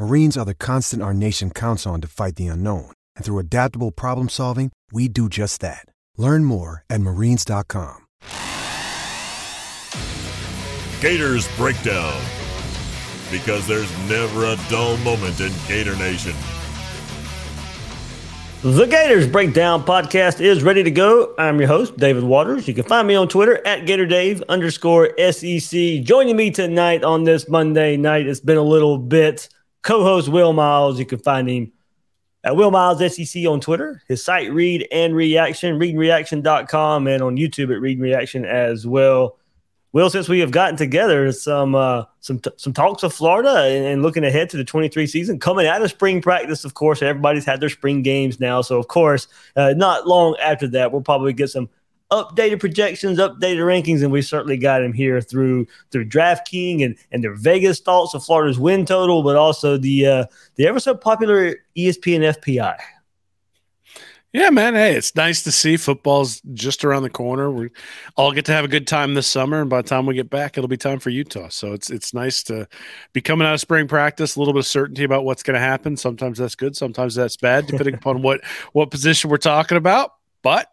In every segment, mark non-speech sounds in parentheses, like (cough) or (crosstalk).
Marines are the constant our nation counts on to fight the unknown. And through adaptable problem solving, we do just that. Learn more at marines.com. Gators Breakdown. Because there's never a dull moment in Gator Nation. The Gators Breakdown podcast is ready to go. I'm your host, David Waters. You can find me on Twitter at GatorDave underscore SEC. Joining me tonight on this Monday night, it's been a little bit co-host Will Miles. You can find him at Will Miles SEC on Twitter. His site Read and Reaction, readandreaction.com, and on YouTube at Read and Reaction as well. Will, since we have gotten together, some uh, some t- some talks of Florida and, and, looking ahead to the 23 season, coming out of spring practice, of course, everybody's had their spring games now. So, of course, uh, not long after that, we'll probably get some updated projections, updated rankings, and we certainly got him here through through DraftKings and and their Vegas thoughts of Florida's win total, but also the uh, the ever so popular ESPN FPI. Yeah, man. Hey, it's nice to see football's just around the corner. We all get to have a good time this summer, and by the time we get back, it'll be time for Utah. So it's it's nice to be coming out of spring practice, a little bit of certainty about what's going to happen. Sometimes that's good, sometimes that's bad, depending (laughs) upon what what position we're talking about. But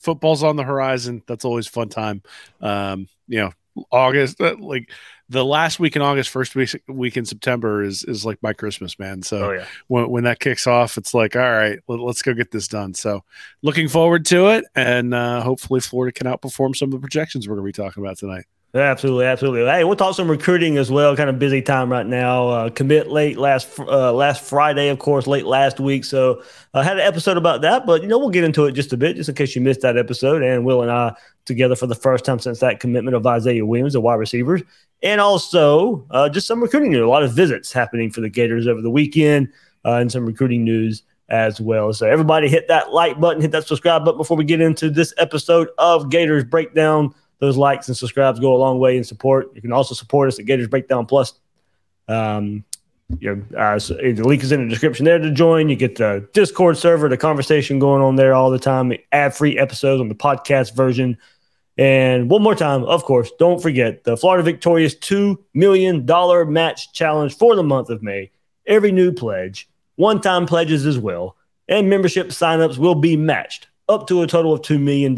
football's on the horizon. That's always fun time. Um, you know, August, uh, like the last week in August, first week week in September is is like my Christmas, man. So oh, yeah. when when that kicks off, it's like, all right, let, us go get this done. So looking forward to it, and uh, hopefully Florida can outperform some of the projections we're going to be talking about tonight. Absolutely, absolutely. Hey, we'll talk some recruiting as well. Kind of busy time right now. Uh, commit late last uh, last Friday, of course, late last week. So I uh, had an episode about that, but you know we'll get into it just a bit, just in case you missed that episode. And Will and I together for the first time since that commitment of Isaiah Williams, the wide receivers, and also uh, just some recruiting news. A lot of visits happening for the Gators over the weekend, uh, and some recruiting news as well. So everybody hit that like button, hit that subscribe button before we get into this episode of Gators Breakdown those likes and subscribes go a long way in support. You can also support us at Gators Breakdown Plus. Um, you know, uh, so the link is in the description there to join. You get the Discord server, the conversation going on there all the time, ad free episodes on the podcast version. And one more time, of course, don't forget the Florida Victorious $2 million match challenge for the month of May. Every new pledge, one time pledges as well, and membership signups will be matched up to a total of $2 million.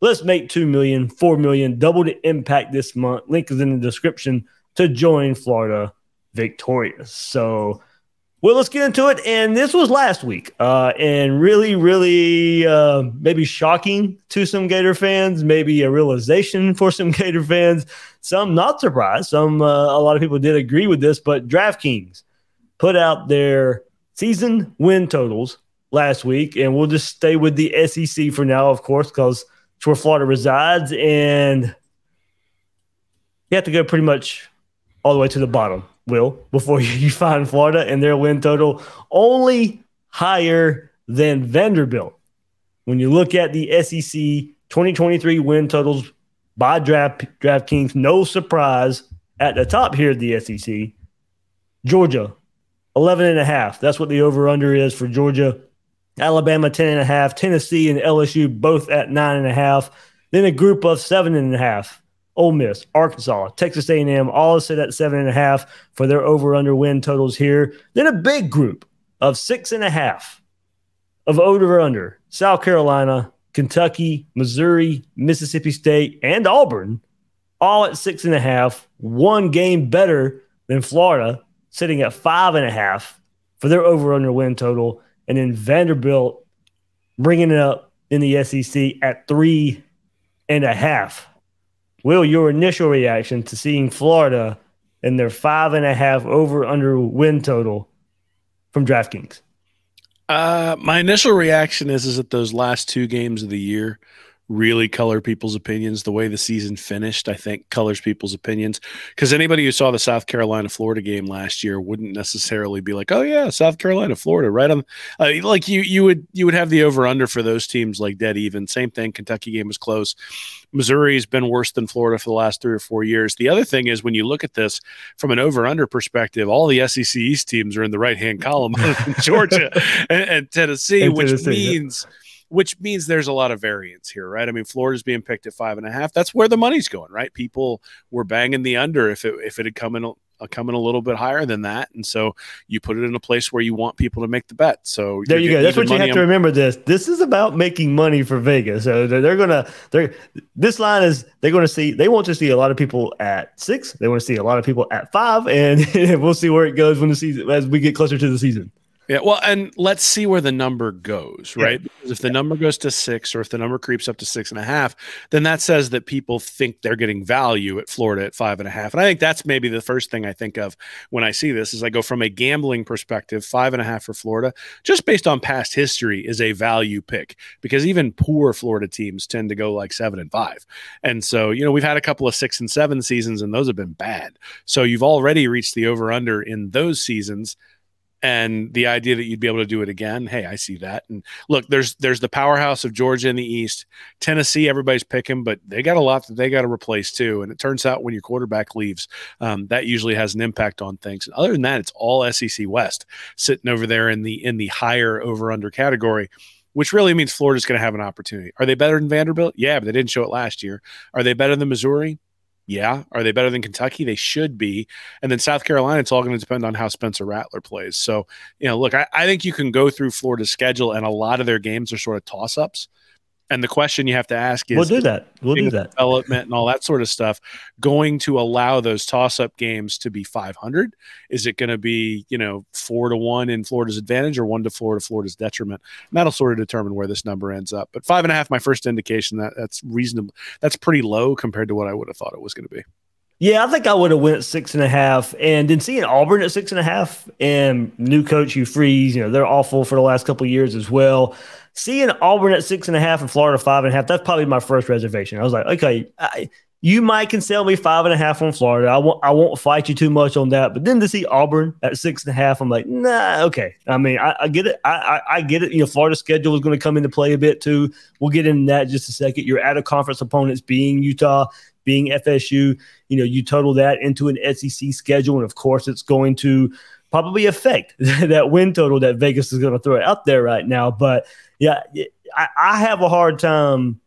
Let's make 2 million, 4 million, double the impact this month. Link is in the description to join Florida Victorious. So, well, let's get into it. And this was last week, uh, and really, really uh, maybe shocking to some Gator fans, maybe a realization (laughs) for some Gator fans. Some not surprised. Some, uh, a lot of people did agree with this, but DraftKings put out their season win totals last week, and we'll just stay with the SEC for now, of course, because – it's where Florida resides, and you have to go pretty much all the way to the bottom, Will, before (laughs) you find Florida and their win total only higher than Vanderbilt. When you look at the SEC 2023 win totals by draft DraftKings, no surprise at the top here at the SEC. Georgia, 11 and a half. That's what the over under is for Georgia. Alabama 10 and a half, Tennessee and LSU both at nine and a half. Then a group of seven and a half. Ole Miss, Arkansas, Texas A&M, all sit at seven and a half for their over/under win totals here. Then a big group of six and a half of over/under. South Carolina, Kentucky, Missouri, Mississippi State, and Auburn, all at six and a half. One game better than Florida, sitting at five and a half for their over/under win total and then Vanderbilt bringing it up in the SEC at three and a half. Will, your initial reaction to seeing Florida and their five and a half over under win total from DraftKings? Uh, my initial reaction is is that those last two games of the year really color people's opinions. The way the season finished, I think, colors people's opinions. Because anybody who saw the South Carolina Florida game last year wouldn't necessarily be like, "Oh yeah, South Carolina Florida, right on." Uh, like you, you would you would have the over under for those teams like dead even. Same thing. Kentucky game was close. Missouri's been worse than Florida for the last three or four years. The other thing is when you look at this from an over under perspective, all the SEC East teams are in the right hand column, (laughs) Georgia (laughs) and, and, Tennessee, and which Tennessee, means. Yeah which means there's a lot of variance here, right? I mean, Florida's being picked at five and a half. That's where the money's going, right? People were banging the under if it if it had come in a, coming a little bit higher than that, and so you put it in a place where you want people to make the bet. So there you go. That's what you have to remember. This this is about making money for Vegas. So they're, they're gonna they're this line is they're gonna see they want to see a lot of people at six. They want to see a lot of people at five, and (laughs) we'll see where it goes when the season as we get closer to the season. Yeah, well, and let's see where the number goes, right? Yeah. Because if the number goes to six, or if the number creeps up to six and a half, then that says that people think they're getting value at Florida at five and a half. And I think that's maybe the first thing I think of when I see this is I go from a gambling perspective, five and a half for Florida, just based on past history, is a value pick because even poor Florida teams tend to go like seven and five. And so, you know, we've had a couple of six and seven seasons, and those have been bad. So you've already reached the over under in those seasons and the idea that you'd be able to do it again hey i see that and look there's there's the powerhouse of georgia in the east tennessee everybody's picking but they got a lot that they got to replace too and it turns out when your quarterback leaves um, that usually has an impact on things and other than that it's all sec west sitting over there in the in the higher over under category which really means Florida's going to have an opportunity. Are they better than Vanderbilt? Yeah, but they didn't show it last year. Are they better than Missouri? Yeah. Are they better than Kentucky? They should be. And then South Carolina, it's all going to depend on how Spencer Rattler plays. So, you know, look, I, I think you can go through Florida's schedule, and a lot of their games are sort of toss ups. And the question you have to ask is We'll do that. We'll do that. Development and all that sort of stuff going to allow those toss up games to be 500? Is it going to be, you know, four to one in Florida's advantage or one to four to Florida's detriment? And that'll sort of determine where this number ends up. But five and a half, my first indication that that's reasonable. That's pretty low compared to what I would have thought it was going to be. Yeah, I think I would have went six and a half, and then seeing Auburn at six and a half, and new coach Hugh Freeze, you know they're awful for the last couple years as well seeing Auburn at six and a half and Florida five and a half, that's probably my first reservation. I was like, okay, I, you might can sell me five and a half on Florida. I won't I won't fight you too much on that. But then to see Auburn at six and a half, I'm like, nah, okay. I mean, I, I get it. I, I, I get it. You know, Florida's schedule is going to come into play a bit too. We'll get into that in just a second. Your out of conference opponents being Utah, being FSU. You know, you total that into an SEC schedule, and of course, it's going to probably affect (laughs) that win total that Vegas is going to throw out there right now. But yeah, I, I have a hard time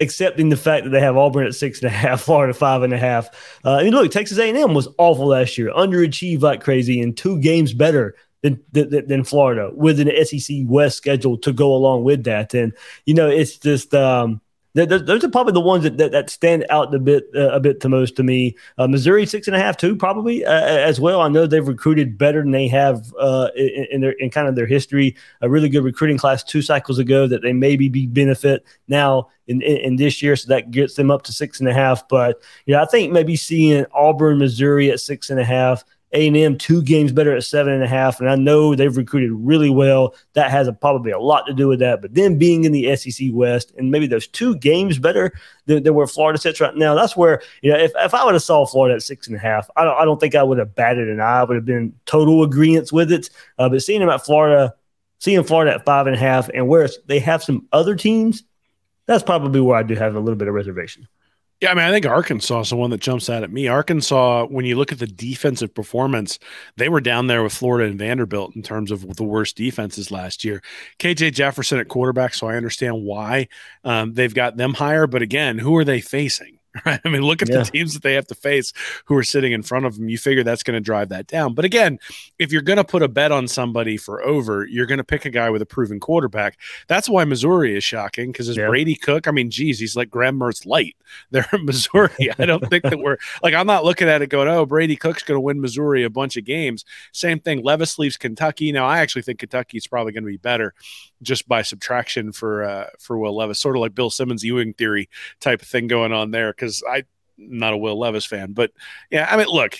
accepting the fact that they have Auburn at six and a half, (laughs) Florida five and a half. Uh, look, Texas A&M was awful last year, underachieved like crazy, and two games better than, than, than Florida with an SEC West schedule to go along with that. And you know, it's just um, those are probably the ones that, that, that stand out a bit uh, a bit the most to me. Uh, Missouri six and a half too, probably uh, as well. I know they've recruited better than they have uh, in, in, their in kind of their history. A really good recruiting class two cycles ago that they maybe be benefit now in, in, in this year, so that gets them up to six and a half. But know, I think maybe seeing Auburn, Missouri at six and a half a&M two games better at seven and a half, and I know they've recruited really well. That has a, probably a lot to do with that. But then being in the SEC West and maybe those two games better than, than where Florida sits right now, that's where you know if, if I would have saw Florida at six and a half, I don't, I don't think I would have batted an eye. I would have been total agreement with it. Uh, but seeing them at Florida, seeing Florida at five and a half, and where they have some other teams, that's probably where I do have a little bit of reservation. Yeah, I mean, I think Arkansas is the one that jumps out at me. Arkansas, when you look at the defensive performance, they were down there with Florida and Vanderbilt in terms of the worst defenses last year. KJ Jefferson at quarterback, so I understand why um, they've got them higher. But again, who are they facing? (laughs) right? I mean, look at yeah. the teams that they have to face who are sitting in front of them. You figure that's going to drive that down. But again, if you're going to put a bet on somebody for over, you're going to pick a guy with a proven quarterback. That's why Missouri is shocking because as yeah. Brady Cook, I mean, geez, he's like Graham Mertz light. (laughs) They're in Missouri. I don't think that we're (laughs) like, I'm not looking at it going, oh, Brady Cook's going to win Missouri a bunch of games. Same thing. Levis leaves Kentucky. Now, I actually think Kentucky is probably going to be better just by subtraction for uh, for Will Levis, sort of like Bill Simmons Ewing theory type of thing going on there. Because I'm not a Will Levis fan, but yeah, I mean, look,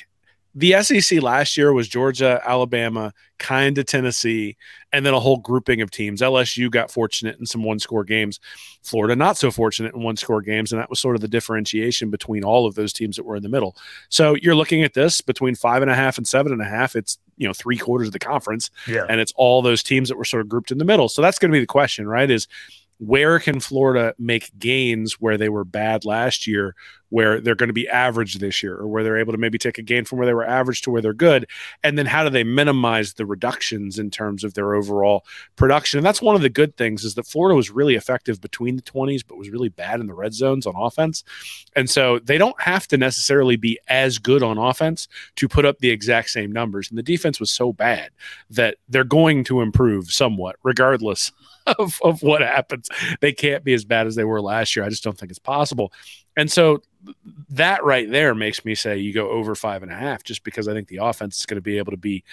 the SEC last year was Georgia, Alabama, kind of Tennessee, and then a whole grouping of teams. LSU got fortunate in some one score games, Florida not so fortunate in one score games. And that was sort of the differentiation between all of those teams that were in the middle. So you're looking at this between five and a half and seven and a half. It's, you know, three quarters of the conference. Yeah. And it's all those teams that were sort of grouped in the middle. So that's going to be the question, right? Is where can Florida make gains where they were bad last year, where they're going to be average this year, or where they're able to maybe take a gain from where they were average to where they're good? And then how do they minimize the reductions in terms of their overall production? And that's one of the good things is that Florida was really effective between the 20s, but was really bad in the red zones on offense. And so they don't have to necessarily be as good on offense to put up the exact same numbers. And the defense was so bad that they're going to improve somewhat, regardless (laughs) of, of what happens. They can't be as bad as they were last year. I just don't think it's possible. And so that right there makes me say you go over five and a half, just because I think the offense is going to be able to be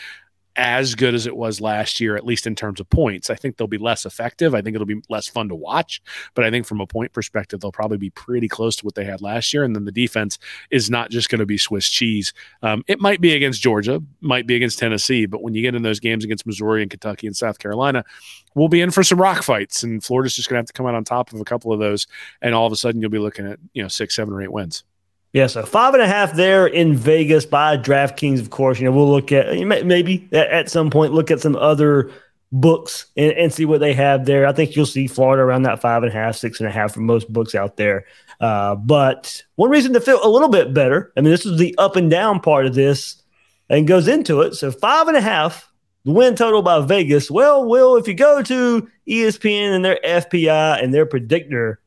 as good as it was last year, at least in terms of points. I think they'll be less effective. I think it'll be less fun to watch, but I think from a point perspective, they'll probably be pretty close to what they had last year. And then the defense is not just going to be Swiss cheese. Um, it might be against Georgia, might be against Tennessee, but when you get in those games against Missouri and Kentucky and South Carolina, we'll be in for some rock fights, and Florida's just going to have to come out on top of a couple of those, and all of a sudden you'll be looking at you know six, seven, or eight wins. Yeah, so five and a half there in Vegas by DraftKings, of course. You know, we'll look at maybe at some point look at some other books and, and, see what they have there. I think you'll see Florida around that five and a half, six and a half for most books out there. Uh, but one reason to feel a little bit better, I mean, this is the up and down part of this and goes into it. So five and a half, the win total by Vegas. Well, Will, if you go to ESPN and their FPI and their predictor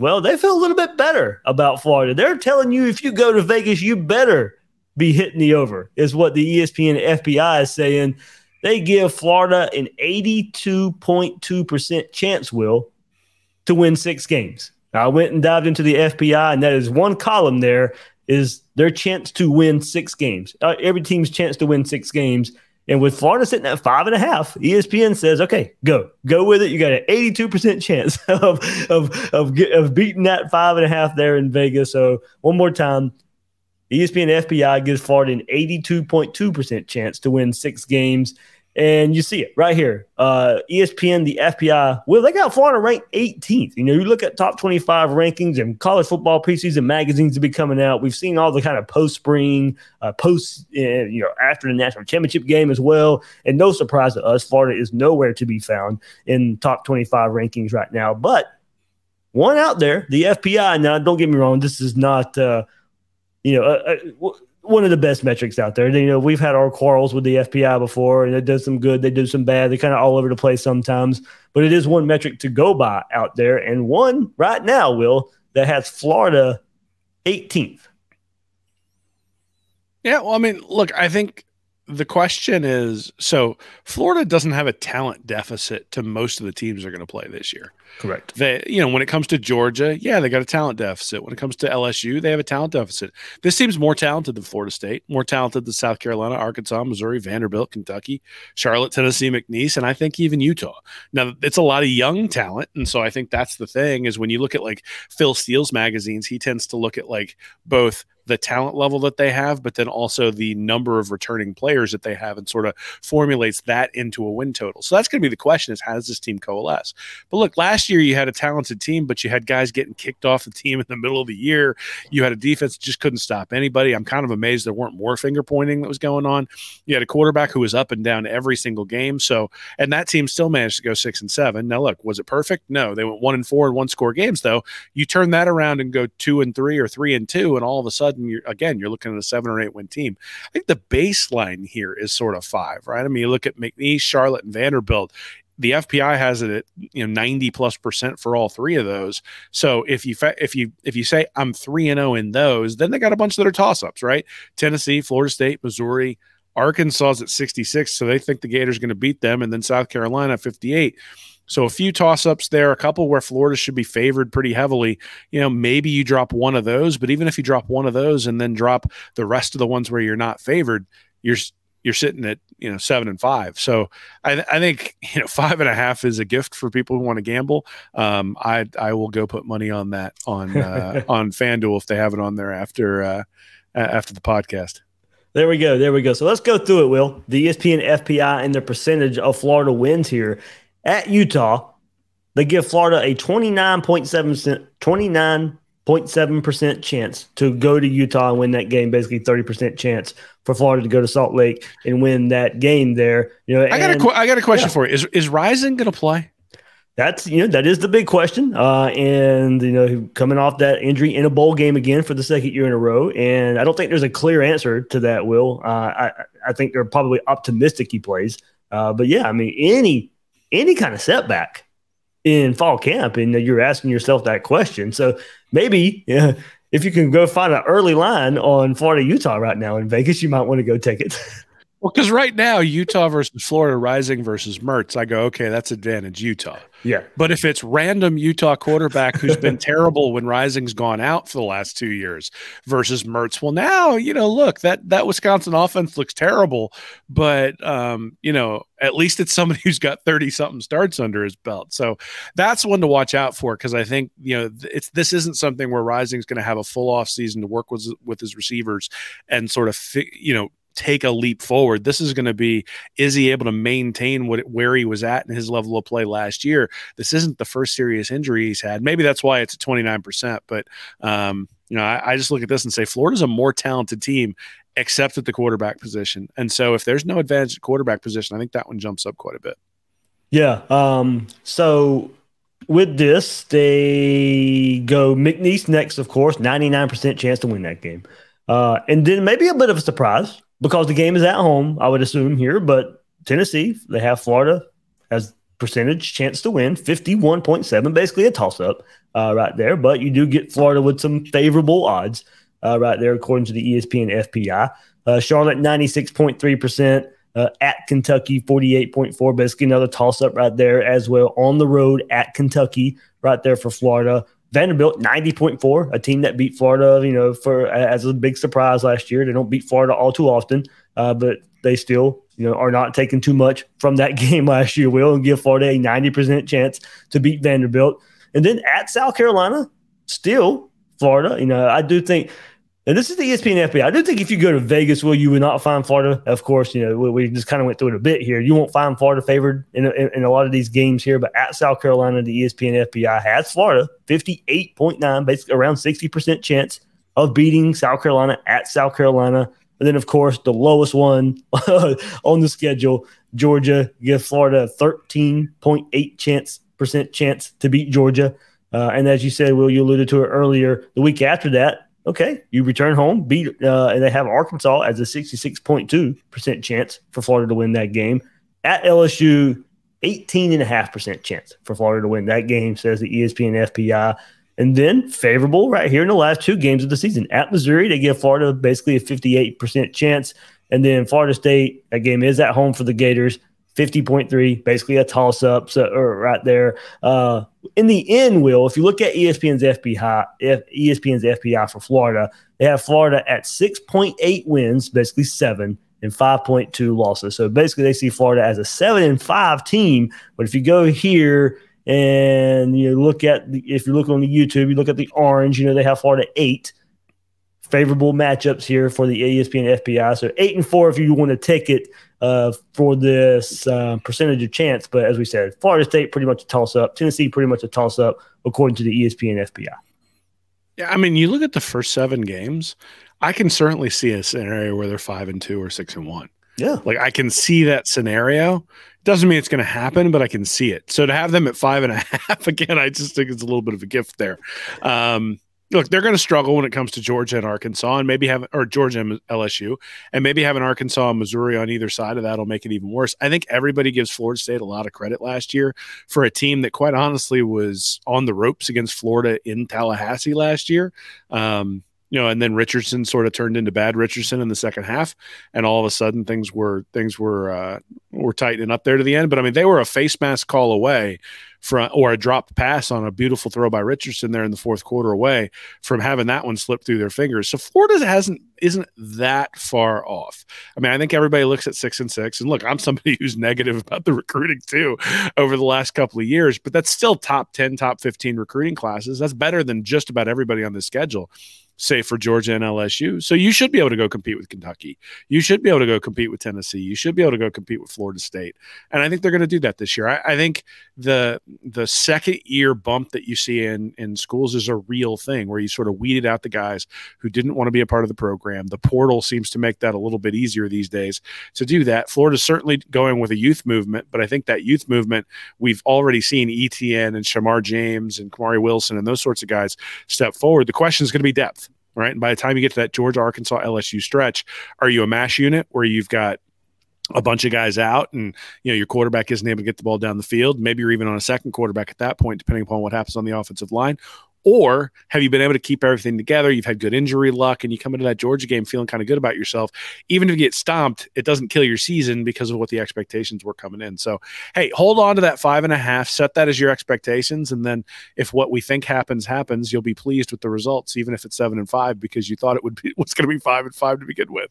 well, they feel a little bit better about Florida. They're telling you if you go to Vegas, you better be hitting the over, is what the ESPN FPI is saying. They give Florida an 82.2% chance, Will, to win six games. Now, I went and dived into the FPI, and that is one column there is their chance to win six games. Uh, every team's chance to win six games. And with Florida sitting at five and a half, ESPN says, okay, go, go with it. You got an 82% chance (laughs) of, of, of, of beating that five and a half there in Vegas. So one more time, ESPN FPI gives Florida an 82.2% chance to win six games. And you see it right here. Uh, ESPN, the FPI, well, they got Florida ranked 18th. You know, you look at top 25 rankings and college football preseason magazines to be coming out. We've seen all the kind of post spring, uh, post, uh, you know, after the national championship game as well. And no surprise to us, Florida is nowhere to be found in top 25 rankings right now. But one out there, the FPI. Now, don't get me wrong, this is not, uh, you know, uh, uh one of the best metrics out there. You know, we've had our quarrels with the FPI before, and it does some good, they do some bad. They're kind of all over the place sometimes, but it is one metric to go by out there, and one right now, Will, that has Florida 18th. Yeah, well, I mean, look, I think the question is so Florida doesn't have a talent deficit to most of the teams they're going to play this year. Correct. They, you know, when it comes to Georgia, yeah, they got a talent deficit. When it comes to LSU, they have a talent deficit. This seems more talented than Florida State, more talented than South Carolina, Arkansas, Missouri, Vanderbilt, Kentucky, Charlotte, Tennessee, McNeese, and I think even Utah. Now, it's a lot of young talent, and so I think that's the thing is when you look at like Phil Steele's magazines, he tends to look at like both the talent level that they have, but then also the number of returning players that they have and sort of formulates that into a win total. So that's going to be the question is how does this team coalesce? But look, last year you had a talented team, but you had guys getting kicked off the team in the middle of the year. You had a defense that just couldn't stop anybody. I'm kind of amazed there weren't more finger pointing that was going on. You had a quarterback who was up and down every single game. So, and that team still managed to go six and seven. Now, look, was it perfect? No, they went one and four and one score games, though. You turn that around and go two and three or three and two, and all of a sudden, you're again you're looking at a seven or eight win team. I think the baseline here is sort of five, right? I mean, you look at McNeese, Charlotte, and Vanderbilt the FPI has it at you know 90 plus percent for all three of those. So if you fa- if you if you say I'm three and zero oh in those, then they got a bunch that are toss ups, right? Tennessee, Florida State, Missouri, Arkansas is at 66, so they think the Gators going to beat them, and then South Carolina 58. So a few toss ups there, a couple where Florida should be favored pretty heavily. You know, maybe you drop one of those, but even if you drop one of those and then drop the rest of the ones where you're not favored, you're you're sitting at you know seven and five. So I, I think (laughs) you know five and a half is a gift for people who want to gamble. Um, I I will go put money on that on uh, (laughs) on FanDuel if they have it on there after uh, after the podcast. There we go. There we go. So let's go through it, Will. The ESPN FPI and the percentage of Florida wins here at Utah. They give Florida a 29.7 29.7% chance to go to Utah and win that game, basically 30% chance for Florida to go to Salt Lake and win that game there. You know, I got a I got a question yeah. for you. Is is Rising going to play? that's you know that is the big question. Uh, and you know, coming off that injury in a bowl game again for the second year in a row, and I don't think there's a clear answer to that. Will uh, I? I think they're probably optimistic he plays. Uh, but yeah, I mean, any any kind of setback in fall camp, and you're asking yourself that question. So maybe yeah, if you can go find an early line on Florida Utah right now in Vegas, you might want to go take it. (laughs) Well, because right now Utah versus Florida Rising versus Mertz, I go, okay, that's advantage Utah. Yeah. But if it's random Utah quarterback who's been (laughs) terrible when Rising's gone out for the last two years versus Mertz, well, now you know, look that that Wisconsin offense looks terrible, but um, you know, at least it's somebody (laughs) who's got thirty something starts under his belt. So that's one to watch out for because I think you know it's this isn't something where Rising's going to have a full off season to work with with his receivers and sort of you know take a leap forward. This is going to be is he able to maintain what where he was at in his level of play last year? This isn't the first serious injury he's had. Maybe that's why it's at 29%, but um, you know, I, I just look at this and say Florida's a more talented team except at the quarterback position. And so if there's no advantage at quarterback position, I think that one jumps up quite a bit. Yeah. Um, so with this, they go McNeese next, of course, 99% chance to win that game. Uh, and then maybe a bit of a surprise because the game is at home, I would assume here, but Tennessee, they have Florida as percentage chance to win 51.7, basically a toss up uh, right there. But you do get Florida with some favorable odds uh, right there, according to the ESPN FPI. Uh, Charlotte, 96.3%. Uh, at Kentucky, 48.4, basically another toss up right there as well. On the road at Kentucky, right there for Florida. Vanderbilt 90.4, a team that beat Florida, you know, for as a big surprise last year. They don't beat Florida all too often, uh, but they still, you know, are not taking too much from that (laughs) game last year. Will and give Florida a 90% chance to beat Vanderbilt. And then at South Carolina, still Florida, you know, I do think and this is the ESPN FPI. I do think if you go to Vegas, well, you would not find Florida. Of course, you know we, we just kind of went through it a bit here. You won't find Florida favored in, in, in, a lot of these games here, but at South Carolina, the ESPN FPI has Florida fifty eight point nine, basically around sixty percent chance of beating South Carolina at South Carolina. And then, of course, the lowest one (laughs) on the schedule, Georgia, gives Florida a thirteen point eight chance percent chance to beat Georgia. Uh, and as you said, Will, you alluded to it earlier. The week after that, okay, you return home, beat, uh, and they have Arkansas as a 66.2% chance for Florida to win that game. At LSU, 18.5% chance for Florida to win that game, says the ESPN FPI. And then favorable right here in the last two games of the season. At Missouri, they give Florida basically a 58% chance. And then Florida State, that game is at home for the Gators. 50.3, basically a toss up so, right there. Uh, in the end, Will, if you look at ESPN's FPI, ESPN's FPI for Florida, they have Florida at 6.8 wins, basically seven, and 5.2 losses. So basically, they see Florida as a seven and five team. But if you go here and you look at, the, if you look on the YouTube, you look at the orange, you know, they have Florida eight favorable matchups here for the ESPN FPI. So eight and four if you want to take it uh, for this uh, percentage of chance. But as we said, Florida State pretty much a toss up. Tennessee pretty much a toss up according to the ESPN FPI. Yeah, I mean, you look at the first seven games. I can certainly see a scenario where they're five and two or six and one. Yeah, like I can see that scenario. Doesn't mean it's going to happen, but I can see it. So to have them at five and a (laughs) half again, I just think it's a little bit of a gift there. Um, look, they're going to struggle when it comes to Georgia and Arkansas, and maybe have or Georgia and LSU, and maybe having Arkansas and Missouri on either side of that will make it even worse. I think everybody gives Florida State a lot of credit last year for a team that, quite honestly, was on the ropes against Florida in Tallahassee last year. Um, you know, and then Richardson sort of turned into bad Richardson in the second half, and all of a sudden things were things were uh, were tightening up there to the end. But I mean, they were a face mask call away from or a dropped pass on a beautiful throw by Richardson there in the fourth quarter away from having that one slip through their fingers. So Florida hasn't isn't that far off. I mean, I think everybody looks at six and six, and look, I'm somebody (laughs) who's negative about the recruiting too over the last couple of years, but that's still top ten, top fifteen recruiting classes. That's better than just about everybody on the schedule say for Georgia and LSU. So you should be able to go compete with Kentucky. You should be able to go compete with Tennessee. You should be able to go compete with Florida State. And I think they're going to do that this year. I, I, think the the second year bump that you see in in schools is a real thing where you sort of weeded out the guys who didn't want to be a part of the program. The portal seems to make that a little bit easier these days to do that. Florida's certainly going with a youth movement, but I think that youth movement we've already seen ETN and Shemar James and Kamari Wilson and those sorts of guys step forward. The question is going to be depth right? And by the time you get to that Georgia, Arkansas, LSU stretch, are you a mash unit where you've got a bunch of guys out and you know your quarterback isn't able to get the ball down the field maybe you're even on a second quarterback at that point depending upon what happens on the offensive line or have you been able to keep everything together? You've had good injury luck and you come into that Georgia game feeling kind of good about yourself. Even if you get stomped, it doesn't kill your season because of what the expectations were coming in. So, hey, hold on to that five and a half, set that as your expectations. And then if what we think happens, happens, you'll be pleased with the results, even if it's seven and five, because you thought it would be (laughs) what's going to be five and five to begin with.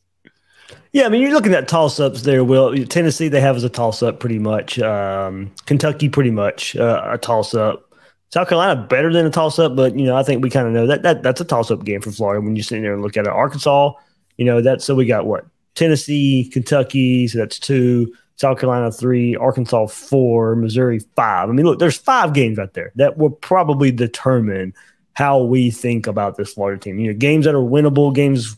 Yeah, I mean, you're looking at toss ups there, Will. Tennessee, they have as a toss up pretty much. Um, Kentucky, pretty much uh, a toss up. South Carolina better than a toss up, but you know I think we kind of know that that that's a toss up game for Florida when you sit there and look at it. Arkansas, you know that's so we got what Tennessee, Kentucky, so that's two. South Carolina three, Arkansas four, Missouri five. I mean, look, there's five games out there that will probably determine how we think about this Florida team. You know, games that are winnable, games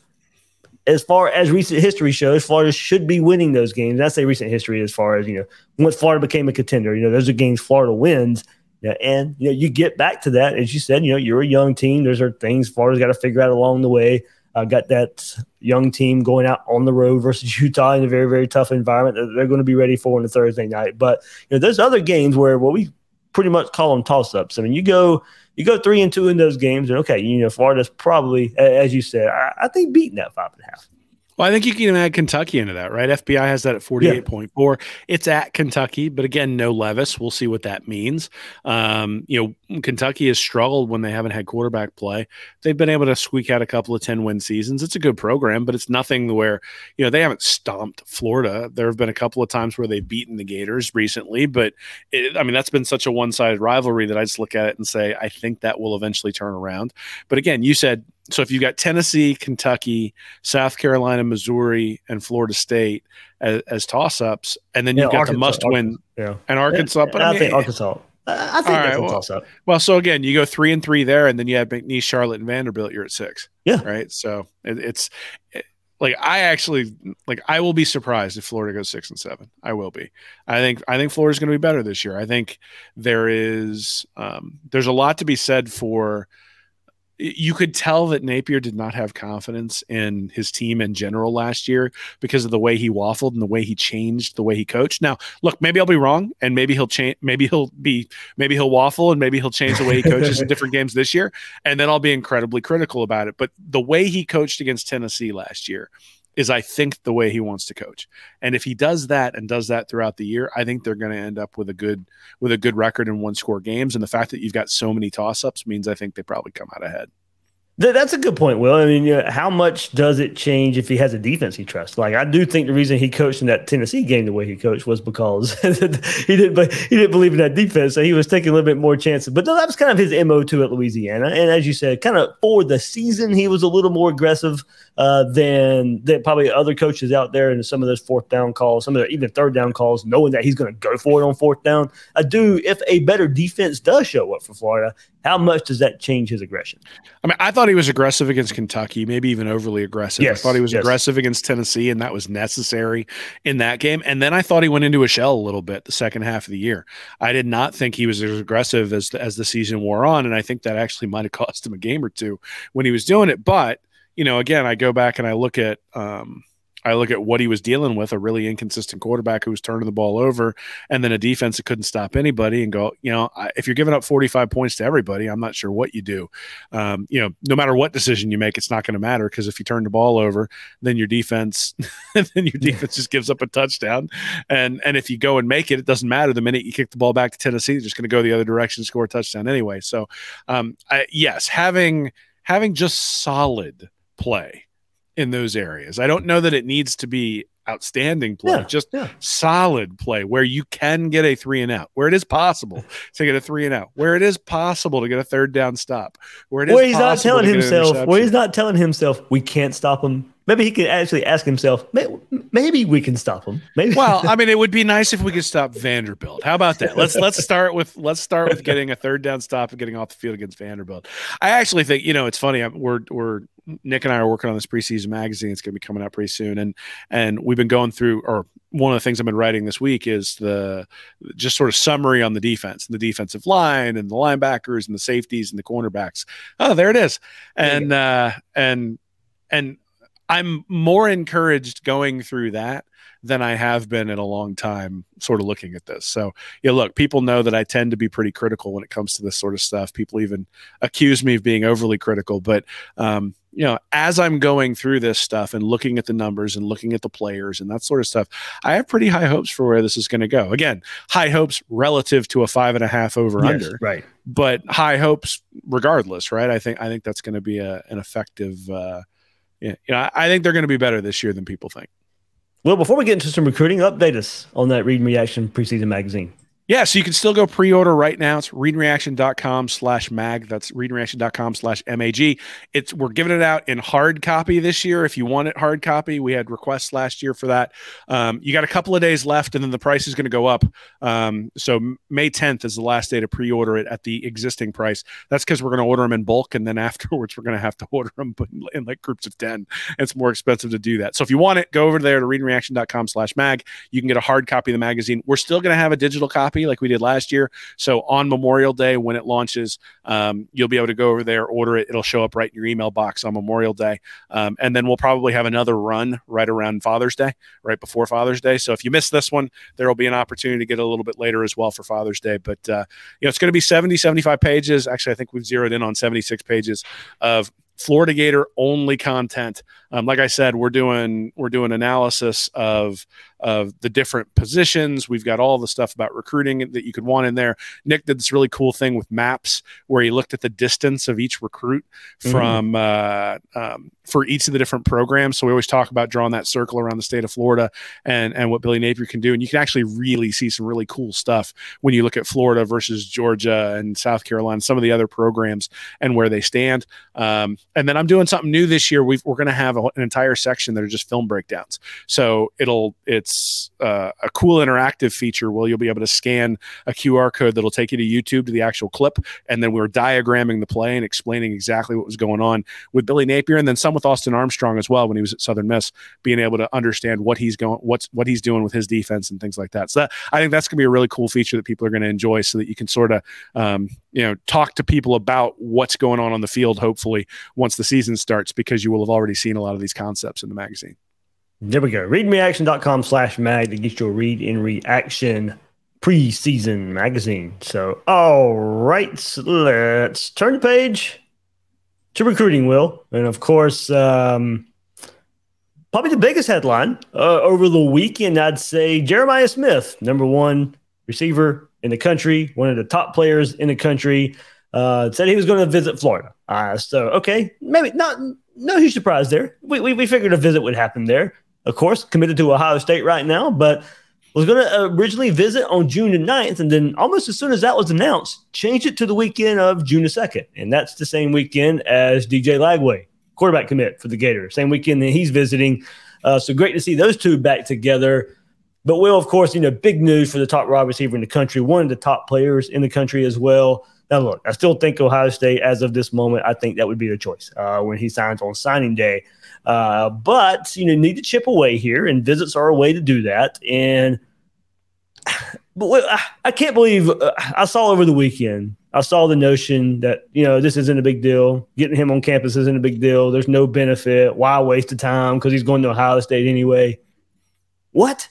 as far as recent history shows, Florida should be winning those games. And I say recent history as far as you know, once Florida became a contender, you know, those are games Florida wins yeah, and you know, you get back to that, as you said, you know, you're a young team. There's are things Florida's got to figure out along the way. Uh, got that young team going out on the road versus (laughs) Utah in a very, very tough environment that they're going to be ready for on a Thursday night. But you know, there's other games where well, we pretty much call them toss ups. I mean, you go you go three and two in those games, and okay, you know, Florida's probably, as you said, I, I think beating that five and a half. Well, I think you can add Kentucky into that, right? FPI has that at 48.4. Yeah. It's at Kentucky, but again, no Levis. We'll see what that means. Um, you know, Kentucky has struggled when they haven't had quarterback play. They've been able to squeak out a couple of 10 win seasons. It's a good program, but it's nothing where, you know, they haven't stomped Florida. There have been a couple of times where they've beaten the Gators recently, but it, I mean, that's been such a one sided rivalry that I just look at it and say, I think that will eventually turn around. But again, you said so if you've got Tennessee, Kentucky, South Carolina, Missouri, and Florida State as, as toss ups, and then you've got Arkansas, the must win yeah. and Arkansas. But I, I mean, think Arkansas. I think that's well, a toss up. Well, so again, you go three and three there, and then you have McNeese, Charlotte, and Vanderbilt. You're at six. Yeah. Right. So it, it's it, like I actually like I will be surprised if Florida goes six and seven. I will be. I think I think Florida's going to be better this year. I think there is um, there's a lot to be said for you could tell that Napier did not have confidence in his team in general last year because of the way he waffled and the way he changed the way he coached. Now, look, maybe I'll be wrong, and maybe he'll change. Maybe he'll be, maybe he'll waffle, and maybe he'll change the way he coaches in different games this year, and then I'll be incredibly critical about it. But the way he coached against Tennessee last year is I think the way he wants to coach. And if he does that and does that throughout the year, I think they're going to end up with a good with a good record in one score games. And the fact that you've got so many toss ups means I think they probably come out ahead. That's a good point, Will. I mean, you know, how much does it change if he has a defense he trusts? Like, I do think the reason he coached in that Tennessee game the way he coached was because (laughs) he didn't he didn't believe in that defense, so he was taking a little bit more chances. But that was kind of his mo too at Louisiana. And as you said, kind of for the season, he was a little more aggressive uh, than than probably other coaches out there and some of those fourth down calls, some of the even third down calls, knowing that he's going to go for it on fourth down. I do. If a better defense does show up for Florida, how much does that change his aggression? I mean, I thought he was aggressive against Kentucky, maybe even overly aggressive. Yes, I thought he was yes. aggressive against Tennessee, and that was necessary in that game. And then I thought he went into a shell a little bit the second half of the year. I did not think he was as aggressive as the, as the season wore on, and I think that actually might have (laughs) cost him a game or two when he was doing it. But you know, again, I go back and I look at um, I look at what he was dealing with a really inconsistent quarterback who was turning the ball over, and then a defense that couldn't stop anybody. And go, you know, if you're giving up 45 points to everybody, I'm not sure what you do. Um, you know, no matter what decision you make, it's not going to matter because if you turn the ball over, then your defense, (laughs) then your defense just gives up a touchdown. And and if you go and make it, it doesn't matter. The minute you kick the ball back to Tennessee, they're just going to go the other direction, score a touchdown anyway. So, um, I, yes, having having just solid play in those areas. I don't know that it needs to be outstanding play, Yeah, just yeah. solid play where you can get a three and out, where it is possible (laughs) to get a three and out, where it is possible to get a third down stop, where it is Where he's not telling to get an himself, where he's not telling himself, we can't stop him. Maybe he could actually ask himself, maybe we can stop him. Maybe. well, (laughs) I mean, it would be nice if we could stop Vanderbilt. How about that? Let's let's start with let's start with getting a third down stop and getting off the field against Vanderbilt. I actually think you know it's funny. We're we're Nick and I are working on this preseason magazine. It's going to be coming out pretty soon, and and we've been going through or one of the things I've been writing this week is the just sort of summary on the defense and the defensive line and the linebackers and the safeties and the cornerbacks. Oh, there it is. And uh and and I'm more encouraged going through that than I have been in a long time, sort of looking at this. So, yeah, look, people know that I tend to be pretty critical when it comes to this sort of stuff. People even accuse me of being overly critical, but um, you know, as I'm going through this stuff and looking at the numbers and looking at the players and that sort of stuff, I have pretty high hopes for where this is going to go. Again, high hopes relative to a five and a half over Yes, under, right. but high hopes regardless, right? I think I think that's going to be a, an effective. Uh, yeah, you know, I- think they're going to be better this year than people think. Well, before we get into some recruiting, update us on that Read and Reaction preseason magazine. Yeah, so you can still go pre-order right now. It's readreaction.com slash mag. That's readreaction.com slash MAG. It's we're giving it out in hard copy this year. If you want it hard copy, we had requests last year for that. Um, you got a couple of days left, and then the price is going to go up. Um, so May 10th is the last day to pre-order it at the existing price. That's because we're going to order them in bulk, and then (laughs) afterwards we're going to have to order them in, like groups of 10. It's more expensive to do that. So if you want it, go over there to readreaction.com slash mag. You can get a hard copy of the magazine. We're still going to have a digital copy like we did last year. So on Memorial Day, when it launches, um, you'll be able to go over there, order it. It'll show up right in your email box on Memorial Day. Um, and then we'll probably have another run right around Father's Day, right before Father's Day. So if you miss this one, there will be an opportunity to get a little bit later as well for Father's Day. But, uh, you know, it's going to be 70, 75 pages. Actually, I think we've zeroed in on 76 pages of Florida Gator only content. Um, like I said, we're doing we're doing analysis of of the different positions. We've got all the stuff about recruiting that you could want in there. Nick did this really cool thing with maps where he looked at the distance of each recruit from uh, um, for each of the different programs. So we always talk about drawing that circle around the state of Florida and and what Billy Napier can do. And you can actually really see some really cool stuff when you look at Florida versus Georgia and South Carolina, some of the other programs and where they stand. Um, and then I'm doing something new this year. We've, we're going to have a, an entire section that are just film breakdowns. So it'll it's uh, a cool interactive feature where you'll be able to scan a QR code that'll take you to YouTube to the actual clip, and then we're diagramming the play and explaining exactly what was going on with Billy Napier, and then some with Austin Armstrong as well when he was at Southern Miss, being able to understand what he's going, what's what he's doing with his defense and things like that. So that, I think that's going to be a really cool feature that people are going to enjoy, so that you can sort of um, you know talk to people about what's going on on the field. Hopefully, once the season starts, because you will have already seen a lot of these concepts in the magazine. There we go. Readandreaction.com slash mag to get your read in reaction preseason magazine. So, all right, let's turn the page to recruiting, Will. And of course, um, probably the biggest headline uh, over the weekend, I'd say Jeremiah Smith, number one receiver in the country, one of the top players in the country, uh, said he was going to visit Florida. Uh, so, okay, maybe not, no huge surprise there. We, we, we figured a visit would happen there. Of course, committed to Ohio State right now, but was going to originally visit on June the 9th. And then almost as soon as that was announced, changed it to the weekend of June the 2nd. And that's the same weekend as DJ Lagway quarterback commit for the Gators. Same weekend that he's visiting. Uh, so great to see those two back together. But Will, of course, you know, big news for the top wide receiver in the country, one of the top players in the country as well. Now, look, I still think Ohio State, as of this moment, I think that would be the choice uh, when he signs on signing day. Uh, but you know, need to chip away here, and visits are a way to do that. And (sighs) but I can't believe uh, I saw over the weekend. I saw the notion that you know this isn't a big deal. Getting him on campus isn't a big deal. There's no benefit. Why waste the time? Because he's going to Ohio State anyway. What?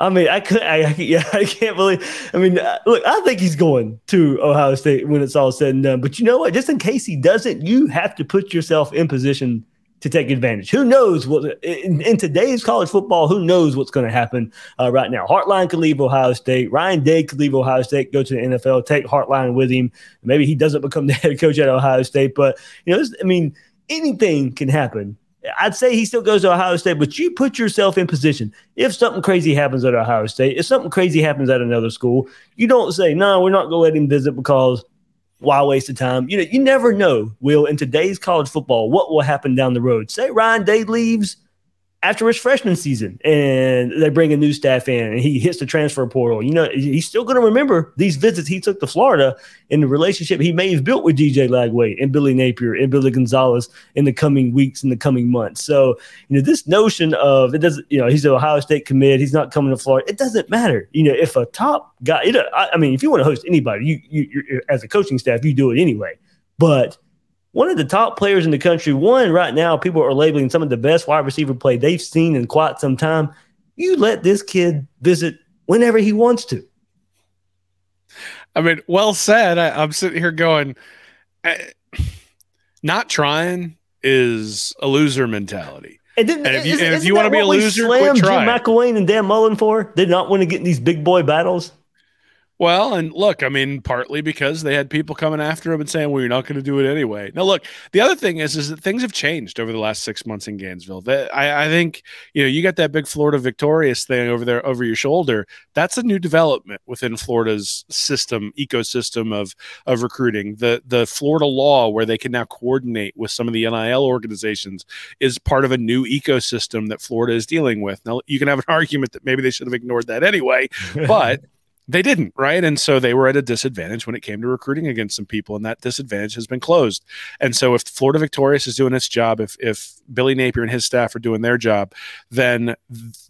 I mean, I could, I, I, (laughs) yeah, I can't believe. I mean, uh, look, I think he's going to Ohio State when it's all said and done. But you know what? Just in case he doesn't, you have to put yourself in position to take advantage. Who knows what in, in today's college football? Who knows what's going to happen uh, right now? Hartline could leave Ohio State. Ryan Day could leave Ohio State, go to the NFL, take Hartline with him. Maybe he doesn't become the (laughs) head coach at Ohio State, but you know, I mean, anything can happen I'd say he still goes to Ohio State, but you put yourself in position. If something crazy happens at Ohio State, if something crazy happens at another school, you don't say, no, we're not going to let him visit because why waste the time? You know, you never know, Will, in today's college football, what will happen down the road. Say Ryan Day leaves after his freshman season and they bring a new staff in and he hits the transfer portal, you know, he's still going to remember these visits he took to Florida and the relationship he may have built with DJ Lagway and Billy Napier and Billy Gonzalez in the coming weeks and the coming months. So, you know, this notion of it doesn't, you know, he's an Ohio State commit, he's not coming to Florida. It doesn't matter. You know, if a top guy, it, I, mean, if you want to host anybody, you, you, as a coaching staff, you do it anyway. But one of the top players in the country. One right now, people are labeling some of the best wide receiver play they've seen in quite some time. You let this kid visit whenever he wants to. I mean, well said. I, am sitting here going, I, not trying is a loser mentality. And, and if you, and if you want to be a loser, slam Jim McElwain and Dan Mullen for they not want to get in these big boy battles. Well, and look, I mean, partly because they had people coming after him and saying, "Well, you're not going to do it anyway." Now, look, the other thing is, is that things have changed over the last six months in Gainesville. That I, I think, you know, you got that big Florida Victorious thing over there over your shoulder. That's a new development within Florida's system ecosystem of of recruiting. The the Florida law, where they can now coordinate with some of the NIL organizations, is part of a new ecosystem that Florida is dealing with. Now, you can have an (laughs) argument that maybe they should have ignored that anyway, (laughs) but they didn't, right? And so they were at a disadvantage when it came to recruiting against some people, and that disadvantage has been closed. And so if Florida Victorious is doing its job, if if Billy Napier and his staff are doing their job, then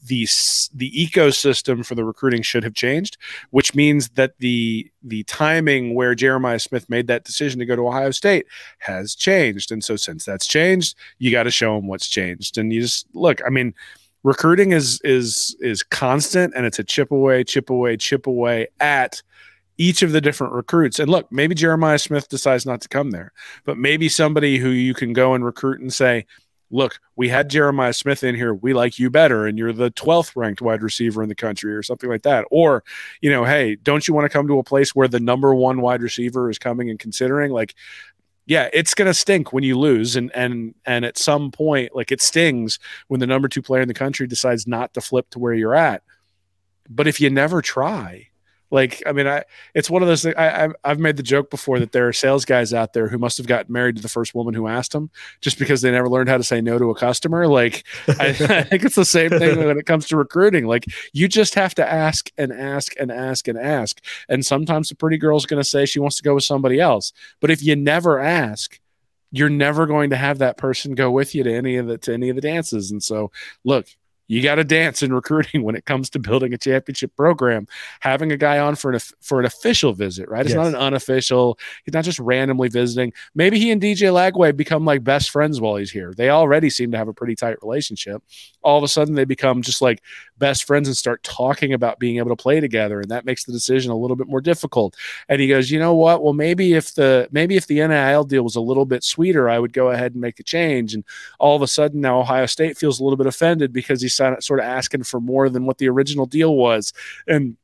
the the ecosystem for the recruiting should have changed, which means that the the timing where Jeremiah Smith made that decision to go to Ohio State has changed. And so since that's changed, you got to show them what's changed. And you just look, I mean recruiting is is is constant and it's a chip away chip away chip away at each of the different recruits. And look maybe jeremiah smith decides not to come there but maybe somebody who you can go and recruit and say look we had jeremiah smith in here. We like you better and you're the 12th ranked wide receiver in the country or something like that. Or you know hey don't you want to come to a place where the number one wide receiver is coming and considering? Like yeah, it's gonna stink when you lose, and and and at some point, like it stings when the number two player in the country decides not to flip to where you're at. But if you never try, like, I mean, I it's one of those things. I, I've made the joke before that there are sales guys out there who must have gotten married to the first woman who asked them just because they never learned how to say no to a customer. Like, (laughs) I, I think it's the same thing when it comes to recruiting. Like, you just have to ask and ask and ask and ask. And sometimes the pretty girl's going to say she wants to go with somebody else. But if you never ask, you're never going to have that person go with you to any of the to any of the dances. And so, look, you got to dance in recruiting (laughs) when it comes to building a championship program. Having a guy on for an for an official visit, right? It's yes. not an unofficial. He's not just randomly visiting. Maybe he and DJ Lagway become like best friends while he's here. They already seem to have a pretty tight relationship. All of a sudden, they become just like best friends and start talking about being able to play together, and that makes the decision a little bit more difficult. And he goes, you know what? Well, maybe if the maybe if the NIL deal was a little bit sweeter, I would go ahead and make a change. And all of a sudden, now Ohio State feels a little bit offended because he's sort of asking for more than what the original deal was. And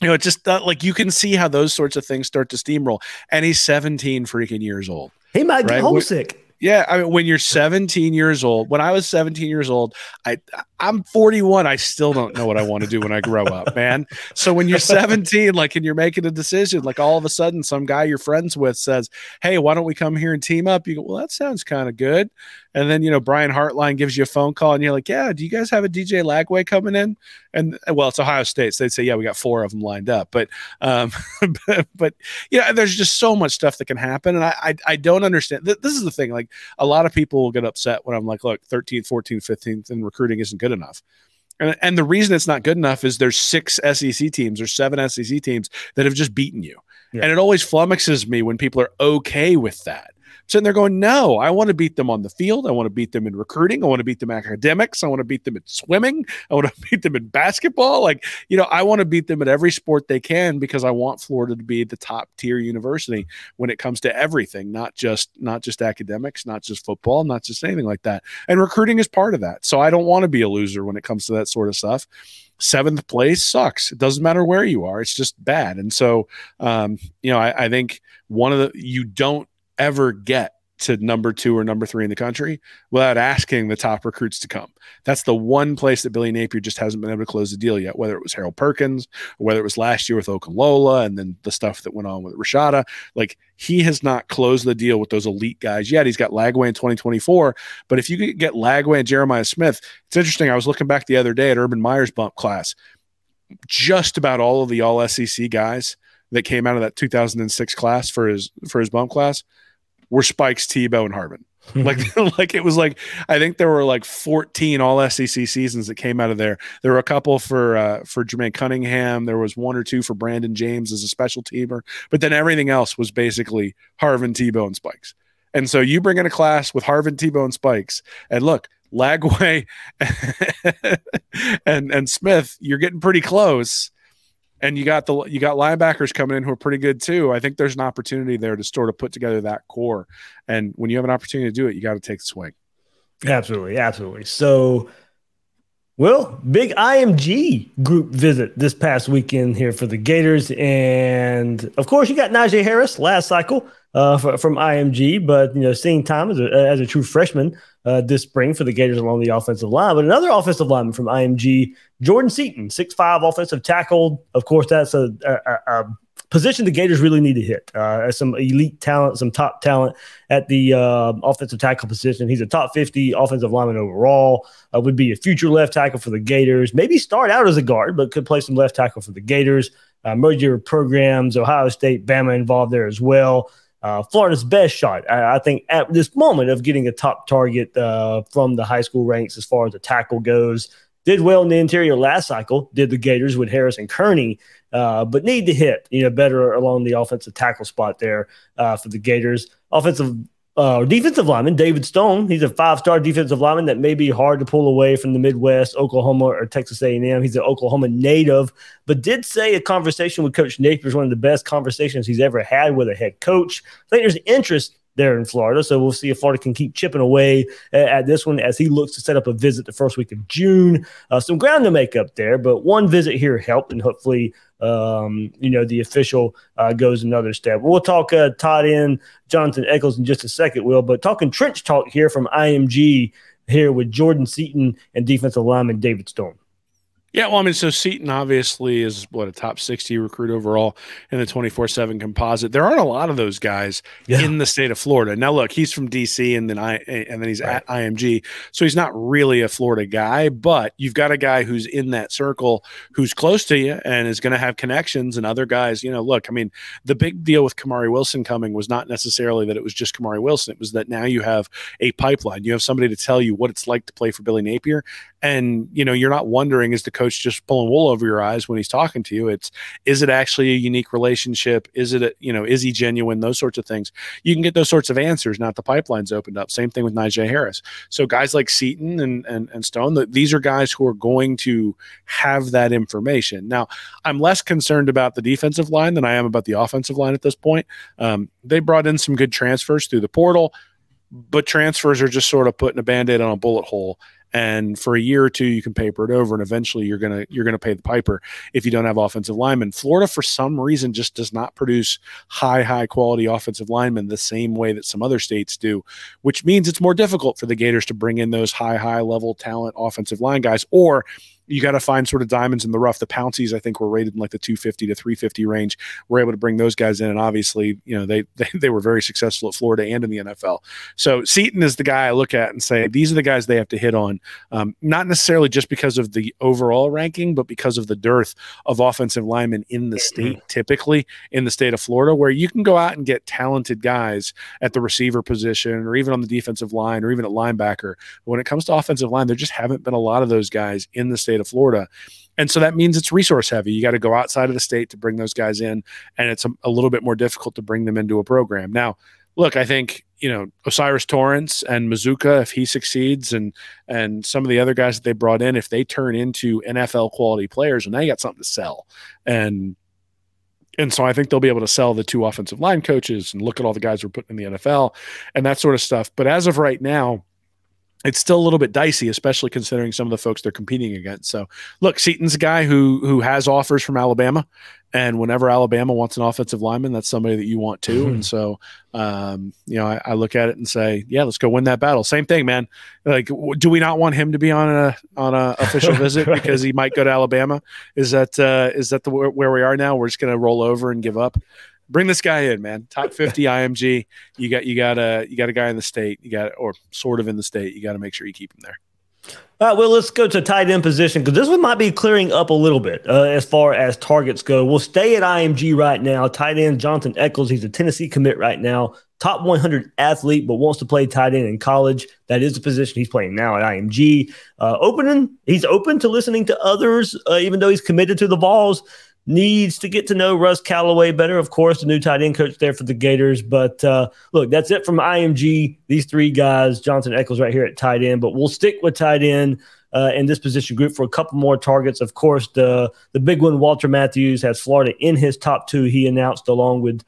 you know, it just uh, like you can see how those sorts of things start to steamroll. And he's 17 freaking years old. He might right? get homesick. Yeah, I mean, when you're 17 years old, when I was 17 years old, I I'm 41. I still don't know what I want to do when I grow up, man. So when you're 17, like, and you're making a decision, like all of a sudden some guy you're friends with says, Hey, why don't we come here and team up? You go, Well, that sounds kind of good. And then, you know, Brian Hartline gives you a phone call and you're like, Yeah, do you guys have a DJ Lagway coming in? And well, it's Ohio State. So they'd say, Yeah, we got four of them lined up. But, um, (laughs) but, but you know, there's just so much stuff that can happen. And I, I, I don't understand. Th- this is the thing. Like, a lot of people will get upset when I'm like, Look, 13th, 14th, 15th, and recruiting isn't good enough. And, and the reason it's not good enough is there's six SEC teams or seven SEC teams that have just beaten you. Yeah. And it always flummoxes me when people are okay with that sitting there going, no, I want to beat them on the field. I want to beat them in recruiting. I want to beat them academics. I want to beat them in swimming. I want to (laughs) beat them in basketball. Like, you know, I want to beat them at every sport they can because I want Florida to be the top tier university when it comes to everything, not just not just academics, not just football, not just anything like that. And recruiting is part of that. So I don't want to be a loser when it comes to that sort of stuff seventh place sucks. It doesn't matter where you are; it's just bad. And so, um, you know, I, I, think one of the you don't ever get to number two or number three in the country without asking the top recruits to come. That's the one place that Billy Napier just hasn't been able to close the deal yet, whether it was Harold Perkins whether it was last year with Okunlola, and then the stuff that went on with Rashada. Like he has not closed the deal with those elite guys yet. He's got Lagway in 2024. But if you could get Lagway and Jeremiah Smith, it's interesting. I was looking back the other day at Urban Meyer's bump class. Just about all of the all SEC guys that came out of that 2006 class for his for his bump class were Spikes, Tebow, and Harvin. (laughs) like (laughs) like it was like I think there were like 14 all SEC seasons that came out of there. There were a couple for uh, for Jermaine Cunningham. There was one or two for Brandon James as a special teamer, but then everything else was basically Harvin, Tebow, and Spikes. And so you bring in a class with Harvin, Tebow, and Spikes, and look, Lagway (laughs) and and Smith, you're getting pretty close and you got the you got linebackers coming in who are pretty good too. I think there's an opportunity there to sort of put together that core. And when you have an opportunity to do it, you got to take the swing. Absolutely, absolutely. So, well, big IMG group visit this past weekend here for the Gators, and of course, you got Najee Harris last cycle uh, for, from IMG, but you know, seeing Tom as a, as a true freshman uh, this spring for the Gators along the offensive line. But another offensive lineman from IMG, Jordan Seaton, six five offensive tackle. Of course, that's a, a, a position the Gators really need to hit. Uh, some elite talent, some top talent at the uh, offensive tackle position. He's a top 50 offensive lineman overall. Uh, would be a future left tackle for the Gators. Maybe start out as a guard, but could play some left tackle for the Gators. Uh, merger programs, Ohio State, Bama involved there as well uh, Florida's best shot, I, I, think, at this moment of getting a top target uh, from the high school ranks as far as the tackle goes. Did well in the interior last cycle, did the Gators with Harris and Kearney, uh, but need to hit you know better along the offensive tackle spot there uh, for the Gators. Offensive uh, defensive lineman, David Stone. He's a five-star defensive lineman that may be hard to pull away from the Midwest, Oklahoma or Texas A&M. He's an Oklahoma native, but did say a conversation with Coach Napier is one of the best conversations he's ever had with a head coach. I think there's interest there in Florida. So we'll see if Florida can keep chipping away at, this one as he looks to set up a visit the first week of June. Uh, some ground to make up there, but one visit here helped, and hopefully, um, you know, the official uh, goes another step. We'll talk uh, Todd in Jonathan Eccles in just a second, Will, but talking trench talk here from IMG here with Jordan Seaton and defensive lineman David Stone. Yeah, well, I mean, so Seaton obviously is what a top 60 recruit overall in the 24 7 composite. There aren't a lot of those guys yeah. in the state of Florida. Now, look, he's from DC and then I and then he's right. at IMG. So he's not really a Florida guy, but you've got a guy who's in that circle who's close to you and is going to have connections and other guys. You know, look, I mean, the big deal with Kamari Wilson coming was not necessarily that it was just Kamari Wilson, it was that now you have a pipeline. You have somebody to tell you what it's like to play for Billy Napier and you know you're not wondering is the coach just pulling wool over your eyes when he's talking to you? It's is it actually a unique relationship? Is it a, you know is he genuine? Those sorts of things. You can get those sorts of answers not the pipelines opened up. Same thing with Najee Harris. So guys like Seaton and and, and Stone the, these are guys who are going to have that information. Now I'm less concerned about the defensive line than I am about the offensive line at this point. Um, they brought in some good transfers through the portal but transfers are just sort of putting a band-aid on a bullet hole and for a year or two you can paper it over, and eventually you're gonna you're gonna pay the piper if you don't have offensive linemen. Florida, for some reason, just does not produce high high quality offensive linemen the same way that some other states do, which means it's more difficult for the Gators to bring in those high high level talent offensive line guys, or you got to find sort of diamonds in the rough. The Pounceys, I think, were rated in like the 250 to 350 range. We're able to bring those guys in, and obviously, you know, they, they they were very successful at Florida and in the NFL. So Seaton is the guy I look at and say these are the guys they have to hit on, um, not necessarily just because of the overall ranking, but because of the dearth of offensive linemen in the state, mm-hmm. typically in the state of Florida, where you can go out and get talented guys at the receiver position or even on the defensive line or even at linebacker. But when it comes to offensive line, there just haven't been a lot of those guys in the state state of Florida. And so that means it's resource heavy. You got to go outside of the state to bring those guys in, and it's a, a little bit more difficult to bring them into a program. Now, look, I think you know O'Cyrus Torrence and Mazzccua, if he succeeds, and and some of the other guys that they brought in, if they turn into NFL quality players, well, now you got something to sell. And and so I think they'll be able to sell the two offensive line coaches and look at all the guys we're putting in the NFL and that sort of stuff. But as of right now, it's still a little bit dicey, especially considering some of the folks they're competing against. So, look, Seaton's a guy who who has offers from Alabama, and whenever Alabama wants an offensive lineman, that's somebody that you want too. Mm-hmm. And so, um, you know, I, I, look at it and say, yeah, let's go win that battle. Same thing, man. Like, do we not want him to be on a on a official (laughs) visit because he might go to Alabama? Is that uh, is that the where we are now? We're just going to roll over and give up bring this guy in, man. Top (laughs) 50 IMG. You got you got a you got a guy in the state. You got or sort of in the state. You got to make sure you keep him there. All right, well, let's go to tight end position because this one might be clearing up a little bit uh, as far as targets go. We'll stay at IMG right now. Tight end Jonathan Eccles, he's a Tennessee commit right now, top 100 athlete, but wants to play tight end in college. That is the position he's playing now at IMG. Uh, opening, he's open to listening to others, uh, even though he's committed to the Vols needs to get to know Russ Callaway better. Of course, the new tight end coach there for the Gators. But uh, look, that's it from IMG. These three guys, Jonathan Eccles right here at tight end. But we'll stick with tight end uh, in this position group for a couple more targets. Of course, the the big one, Walter Matthews, has Florida in his top two. He announced along with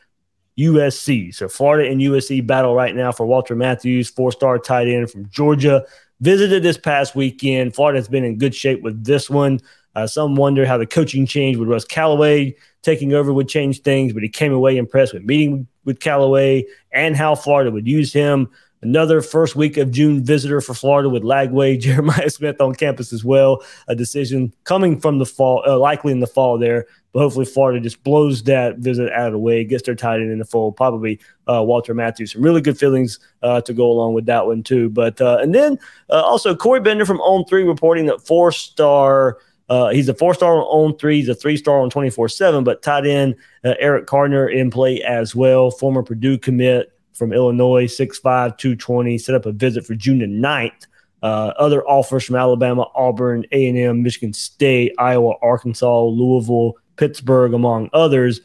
USC. So Florida and USC battle right now for Walter Matthews, four star tight end from Georgia. Visited this past weekend. Florida has been in good shape with this one. Uh, some wonder how the coaching change with Russ Callaway taking over would change things, but he came away impressed with meeting with Callaway and how Florida would use him. Another first week of June visitor for Florida with Lagway, (laughs) Jeremiah Smith on campus as well. A decision coming from the fall, uh, likely in the fall there. But hopefully, Florida just blows that visit out of the way, gets their tight end in the fold. Probably uh, Walter Matthews. Some really good feelings uh, to go along with that one too. But uh, and then uh, also Corey Bender from On Three reporting that four star uh, he's a four star on three. He's a three star on 24 7, but tight end uh, Eric Gardner in play as well. Former Purdue commit from Illinois, 6'5, 220, set up a visit for June the 9th. Uh, other offers from Alabama, Auburn, A&M, Michigan State, Iowa, Arkansas, Louisville, Pittsburgh, among others.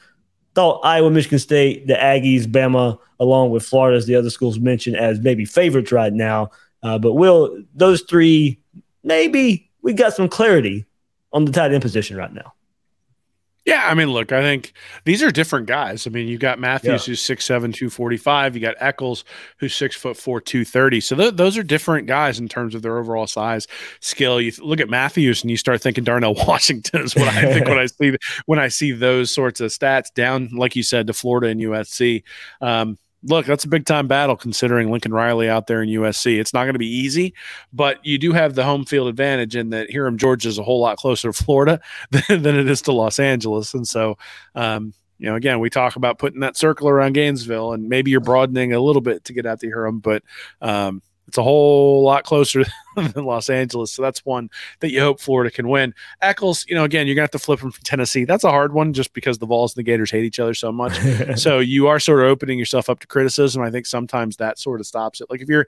Thought Iowa, Michigan State, the Aggies, Bama, along with Florida, as the other schools mentioned, as maybe favorites right now. Uh, but will those three maybe we got some clarity on the tight end position right now. Yeah, I mean, look, I think these are different guys. I mean, you got Matthews yeah. who's 6'7", 245. You got Eccles who's six foot four, 230. So th- those are different guys in terms of their overall size, skill. You th- look at Matthews and you start thinking Darnell (laughs) Washington is what I think when I see when I see those sorts of stats down, like you said, to Florida and USC. Um, look, that's a big time battle considering Lincoln Riley out there in USC. It's not going to be easy, but you do have the home field advantage in that Hiram Georgia is a whole lot closer to Florida (laughs) than, than it is to Los Angeles. And so, um, you know, again, we talk about putting that circle around Gainesville, and maybe you're broadening a little bit to get out to Hiram, but um, it's a whole lot closer (laughs) than Los Angeles. So that's one that you hope Florida can win. Eccles, you know, again, you're going to have to flip him from Tennessee. That's a hard one just because the Vols and the Gators hate each other so much. (laughs) so you are sort of opening yourself up to criticism. I think sometimes that sort of stops it. Like if you're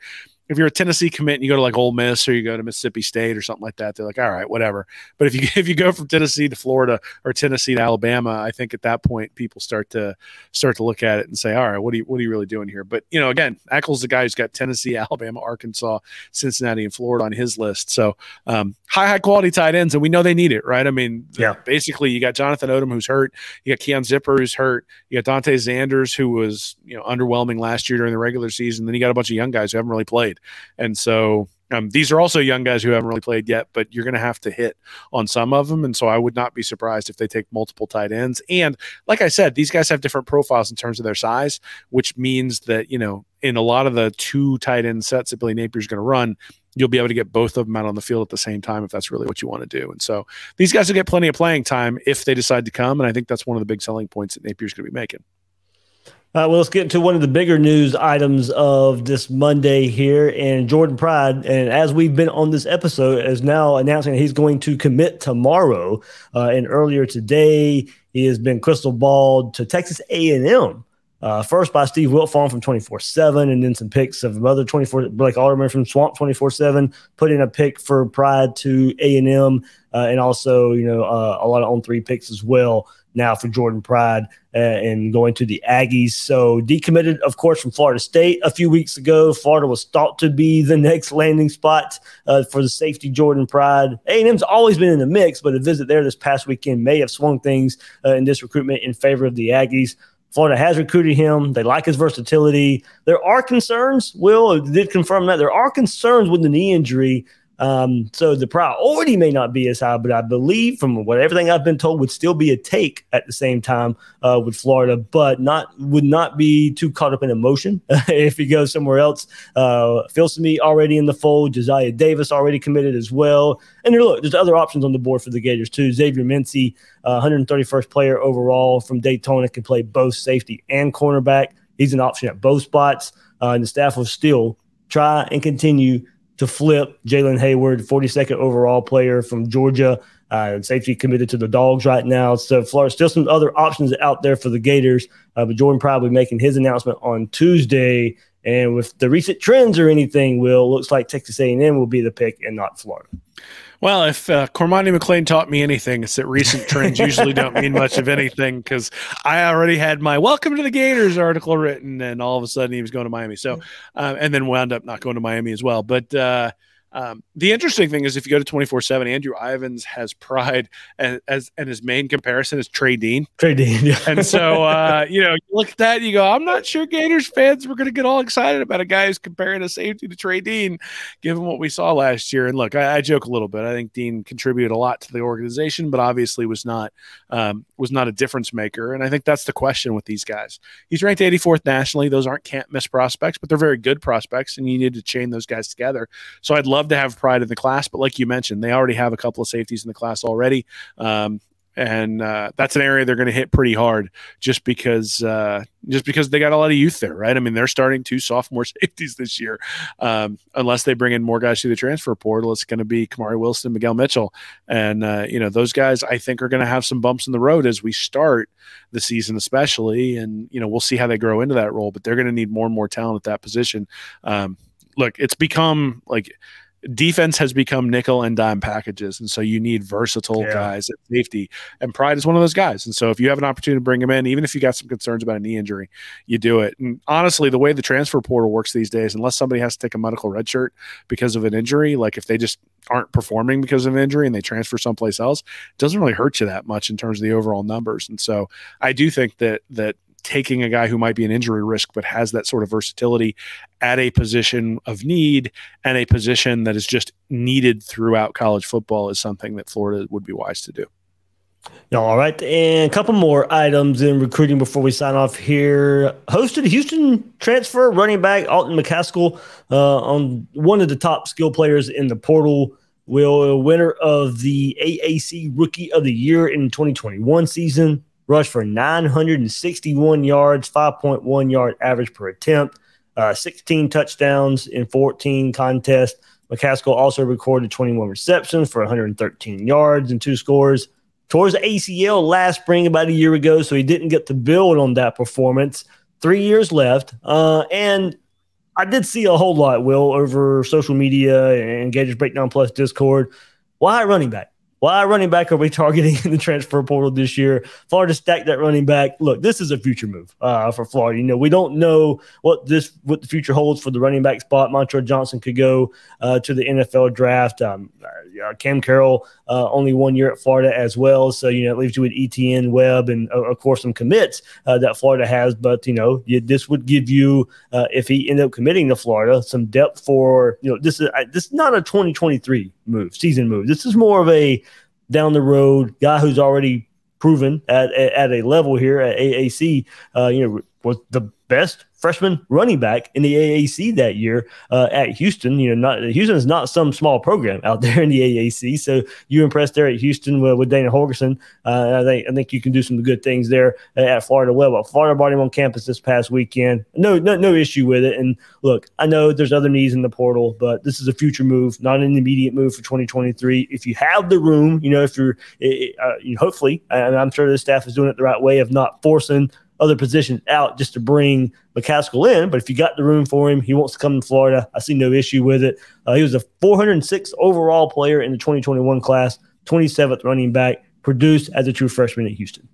if you're a Tennessee commit and you go to like Ole Miss or you go to Mississippi State or something like that, they're like, all right, whatever. But if you (laughs) if you go from Tennessee to Florida or Tennessee to Alabama, I think at that point people start to start to look at it and say, all right, what are you what are you really doing here? But you know, again, Eccles the guy who's got Tennessee, (laughs) Alabama, Arkansas, Cincinnati, and Florida on his list. So um, high high quality tight ends, and we know they need it, right? I mean, yeah. Basically, you got Jonathan Odom who's hurt, you got Keon Zipper who's hurt, you got Dante Zanders who was you know underwhelming last year during the regular season. Then you got a bunch of young guys who haven't really played, and so Um, these are also young guys who haven't really played yet, but you're going to have to hit on some of them. And so I would not be surprised if they take multiple tight ends. And like I said, these guys have different profiles in terms of their size, which means that, you know, in a lot of the two tight end sets that Billy Napier's going to run, you'll be able to get both of them out on the field at the same time if that's really what you want to do. And so these guys will get plenty of playing time if they decide to come. And I think that's one of the big selling points that Napier's going to be making. Well, let's get to one of the bigger news items of this Monday here. And Jordan Pride, and as we've been on this episode, is now announcing he's going to commit tomorrow. Uh, and earlier today, he has been crystal balled to Texas A&M. Uh, first by Steve Wiltfong from 24 7, and then some picks of other 24, Blake Alderman from Swamp 24 7, put in a pick for Pride to A&M, uh, and also, you know, uh, a lot of on three picks as well now for Jordan Pride uh, and going to the Aggies. So decommitted, of course, from Florida State a few weeks ago. Florida was thought to be the (laughs) next landing spot uh, for the safety Jordan Pride. A&M's always been in the mix, but a visit there this past weekend may have swung things uh, in this recruitment in favor of the Aggies. Florida has recruited him. They like his versatility. There are concerns. Will did confirm that there are concerns with the knee injury um, so the priority may not be as high, but I believe from what everything I've been told would still be a take at the same time uh, with Florida, but not would not be too caught up in emotion (laughs) if he goes somewhere else. Uh, Phil Smith already in the fold, Josiah Davis already committed as well, and look, there's other options on the board for the Gators too. Xavier Mincy, uh, 131st player overall from Daytona, can play both safety and cornerback. He's an option at both spots, uh, and the staff will still try and continue to flip Jalen Hayward, 42nd overall player from Georgia. Uh, safety committed to the Dogs right now. So Florida still some other options out there for the Gators. Uh, but Jordan probably making his announcement on Tuesday. And with the recent trends or anything, will looks like Texas A&M will be the pick and not Florida. Well, if uh, Cormani McClain taught me anything, it's that recent trends usually don't mean much of anything because I already had my "Welcome to the Gators" article written, and all of a sudden he was going to Miami. So, um, and then wound up not going to Miami as well. But uh, um, the interesting thing is, if you go to twenty four seven, Andrew Ivins has pride (laughs) as, as, and his main comparison is Trey Dean. Trey Dean, yeah. and so (laughs) uh, you know, you look at that, and you go, I'm not sure Gators fans were going to get all excited about a guy who's comparing a safety to Trey Dean, given what we saw last year. And look, I, I joke a little bit. I think Dean contributed a lot to the organization, but obviously was not um, was not a difference maker. And I think that's the question with these guys. He's ranked 84th nationally. Those aren't can't miss prospects, but they're very good prospects, and you need to chain those guys together. So I'd love love to have pride in the class, but like you mentioned, they already have a couple of safeties in the class already. Um, and uh, that's an area they're going to hit pretty hard just because uh, just because they got a lot of youth there, right? I mean, they're starting two sophomore (laughs) safeties this year. Um, unless they bring in more guys through the transfer portal, it's going to be Kamari Wilson, Miguel Mitchell, and uh, you know those guys. I think are going to have some bumps in the road as we start the season, especially, and you know we'll see how they grow into that role. But they're going to need more and more talent at that position. Um, look, it's become like defense has become nickel and dime packages, and so you need versatile yeah. guys at safety. And Pride is one of those guys. And so if you have an opportunity to bring him in, even if you got some concerns about a knee injury, you do it. And honestly, the way the transfer portal works these days, unless somebody has to take a medical red shirt because of an injury, like if they just aren't performing because of injury and they transfer someplace else, it doesn't really hurt you that much in terms of the overall numbers. And so I do think that that taking a guy who might be an injury risk but has that sort of versatility at a position of need and a position that is just needed throughout college football is something that Florida would be wise to do. All right. And a couple more items in recruiting before we sign off here. Hosted Houston transfer running back Alton McCaskill uh, on one of the top skill players in the portal. Will winner of the AAC Rookie of the Year in 2021 season rushed for 961 yards, 5.1 yard average per attempt, uh, 16 touchdowns in 14 contests. McCaskill also recorded 21 receptions for 113 yards and two scores. Towards ACL last spring, about a year ago, so he didn't get to build on that performance. Three years left. Uh, and I did see a whole lot, Will, over social media and Gators Breakdown Plus Discord. Why running back? Why running back are we (laughs) targeting in the transfer portal this year? Florida stacked that running back. Look, this is a future move uh, for Florida. You know, we don't know what this what the future holds for the running back spot. Montrell Johnson could go uh, to the NFL draft. Um, uh, Cam Carroll uh, only one year at Florida as well, so you know it leaves you with Etienne Webb and of course some commits uh, that Florida has. But you know, you, this would give you uh, if he ended up committing to Florida some depth for you know this is this is not a 2023 move season move. This is more of a down the road guy who's already proven at, at, at a level here at AAC. Uh, you know, was the best freshman running back in the AAC that year uh, at Houston. You know, not Houston is not some small program out (laughs) there in the AAC. So you impressed there at Houston with, with Dana Holgorsen. Uh, I think I think you can do some good things there at Florida. Well, but Florida brought him on campus this past weekend. No, no, no issue with it. And look, I know there's other needs in the portal, but this is a future move, not an immediate move for 2023. If you have the room, you know, if you're, uh, you hopefully, and I'm sure the staff is doing it the right way of not forcing other positions out just to bring McCaskill in. But if you got the room for him, he wants to come to Florida. I see no issue with it. Uh, he was a 406 overall player in the 2021 class, 27th running back, produced as a true freshman at Houston.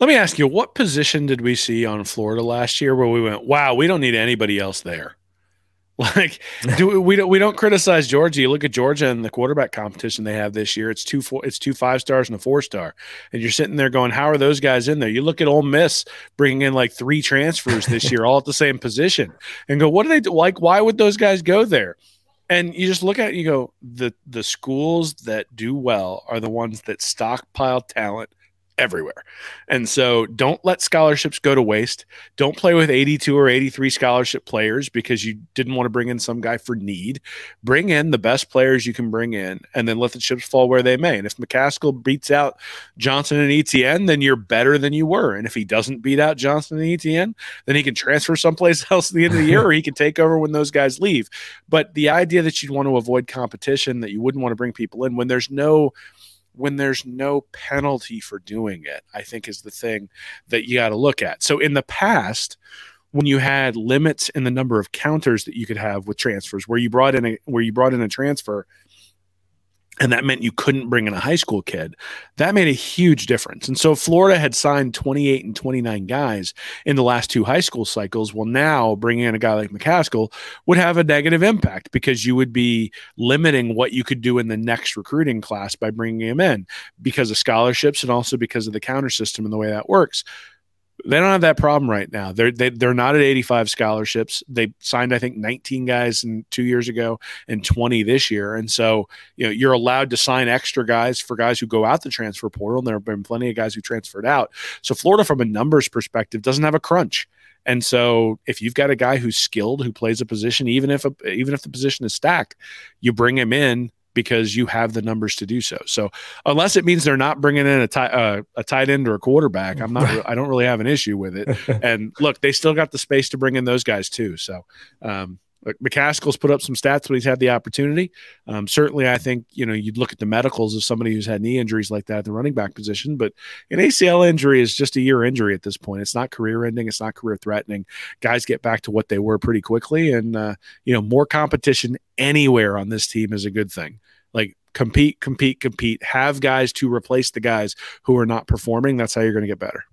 Let me ask you, what position did we see on Florida last year where we went, wow, we don't need anybody else there? (laughs) Like, do we don't we don't criticize Georgia? You look at Georgia and the quarterback competition they have this year. It's two four, it's two five stars and a four star, and you're sitting there going, "How are those guys in there?" You look at Ole Miss bringing in like three transfers this year, all at the same position, and go, "What do they do? Like, why would those guys go there?" And you just look at it, you go, the the schools that do well are the ones that stockpile talent everywhere. And so don't let scholarships go to waste. Don't play with 82 or 83 scholarship players because you didn't want to bring in some guy for need. Bring in the best players you can bring in and then let the chips fall where they may. And if McCaskill beats out Johnson and Etienne, then you're better than you were. And if he doesn't beat out Johnson and Etienne, then he can transfer someplace (laughs) else at the end of the year or he can take over when those guys leave. But the idea that you'd want to avoid competition, that you wouldn't want to bring people in when there's no when there's no penalty for doing it, I think is the thing that you got to look at. So in the past, when you had limits in the number of counters that you could have with transfers, where you brought in a where you brought in a transfer and that meant you couldn't bring in a high school kid. That made a huge difference. And so Florida had signed 28 and 29 guys in the last two high school cycles. Well, now bringing in a guy like McCaskill would have a negative impact because you would be limiting what you could do in the next recruiting class by bringing him in because of scholarships and also because of the counter system and the way that works. They don't have that problem right now. They're they, are they are not at 85 scholarships. They signed I think 19 guys in two years ago and 20 this year. And so you know you're allowed to sign extra guys for guys who go out the transfer portal. And there have been plenty of guys who transferred out. So Florida, from a numbers perspective, doesn't have a crunch. And so if you've got a guy who's skilled who plays a position, even if a, even if the position is stacked, you bring him in because you have the numbers to do so. So unless it means they're not bringing in a, tight, uh, a tight end or a quarterback, I'm not. I don't really have an issue with it. (laughs) And look, they still got the space to bring in those guys too. So um, McCaskill's put up some stats when he's had the opportunity. Um, certainly, I think you know you'd look at the medicals of somebody who's had knee injuries like that at the running back position, but an ACL injury is just a year injury at this point. It's not career ending. It's not career threatening. Guys get back to what they were pretty quickly, and uh, you know more competition anywhere on this team is a good thing. Like compete, compete, compete. Have guys to replace the guys who are not performing. That's how you're going to get better.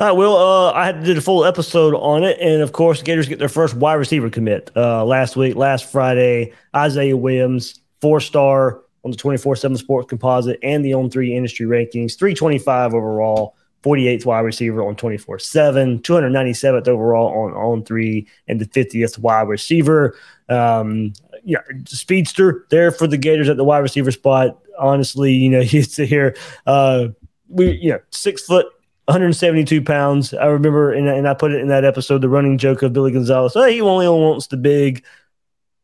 All right, Will. Uh, I do a full episode on it, and of course, Gators get their first wide receiver commit uh, last week, last Friday. Isaiah Williams, four star on the twenty four seven Sports Composite and the On Three Industry rankings, three twenty five overall. 48th wide receiver on 24 7, 297th overall on on three, and the 50th wide receiver. Um, yeah, speedster there for the Gators at the wide receiver spot. Honestly, you know, (laughs) you sit here, uh, we, you know, six foot, 172 pounds. I remember, and, and I put it in that episode, the running joke of Billy Gonzalez. Oh, he only wants the big,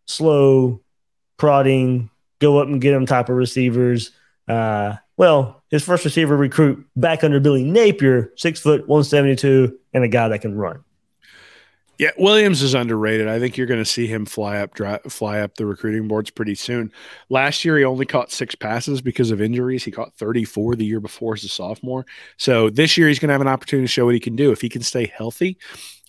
slow, prodding, go up and get him type of receivers. Uh, well, his first receiver recruit back under Billy Napier, six foot, 172, and a guy that can run. Yeah, Williams is underrated. I think you're going to see him fly up, dry, fly up the recruiting boards pretty soon. Last year, he only caught six passes because of injuries. He caught 34 the year before as a sophomore. So this year, he's going to have an opportunity to show what he can do if he can stay healthy.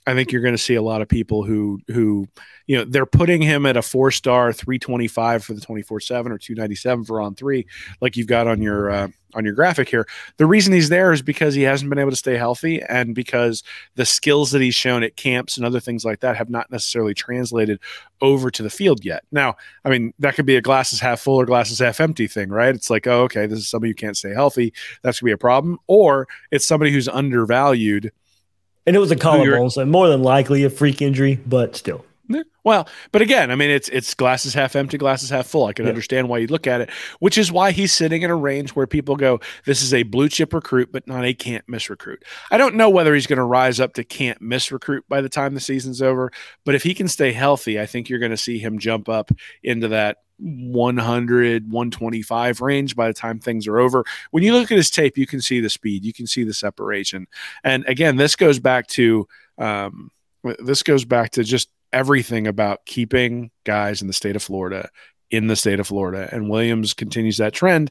I think you're going to see a lot of people who who you know they're putting him at a four star 325 for the 24 7 or 297 for on three like you've got on your uh, on your graphic here. The reason he's there is because he hasn't been able to stay healthy and because the skills that he's shown at camps and other things like that have not necessarily translated over to the field yet. Now i mean that could be a glasses half full or glasses half empty thing right? It's like oh okay this is somebody who can't stay healthy. That's going to be a problem. Or it's somebody who's undervalued. And it was a collarbone, so more than likely a freak injury, but still. Well, but again, I mean, it's it's glasses half empty, glasses half full. I can yeah. understand why you look at it, which is why he's sitting in a range where people go, "This is a blue chip recruit, but not a can't miss recruit." I don't know whether he's going to rise up to can't miss recruit by the time the season's over, but if he can stay healthy, I think you're going to see him jump up into that 100 125 range by the time things are over when you look at his tape you can see the speed you can see the separation and again this goes back to um, this goes back to just everything about keeping guys in the state of Florida in the state of Florida. And Williams continues that trend.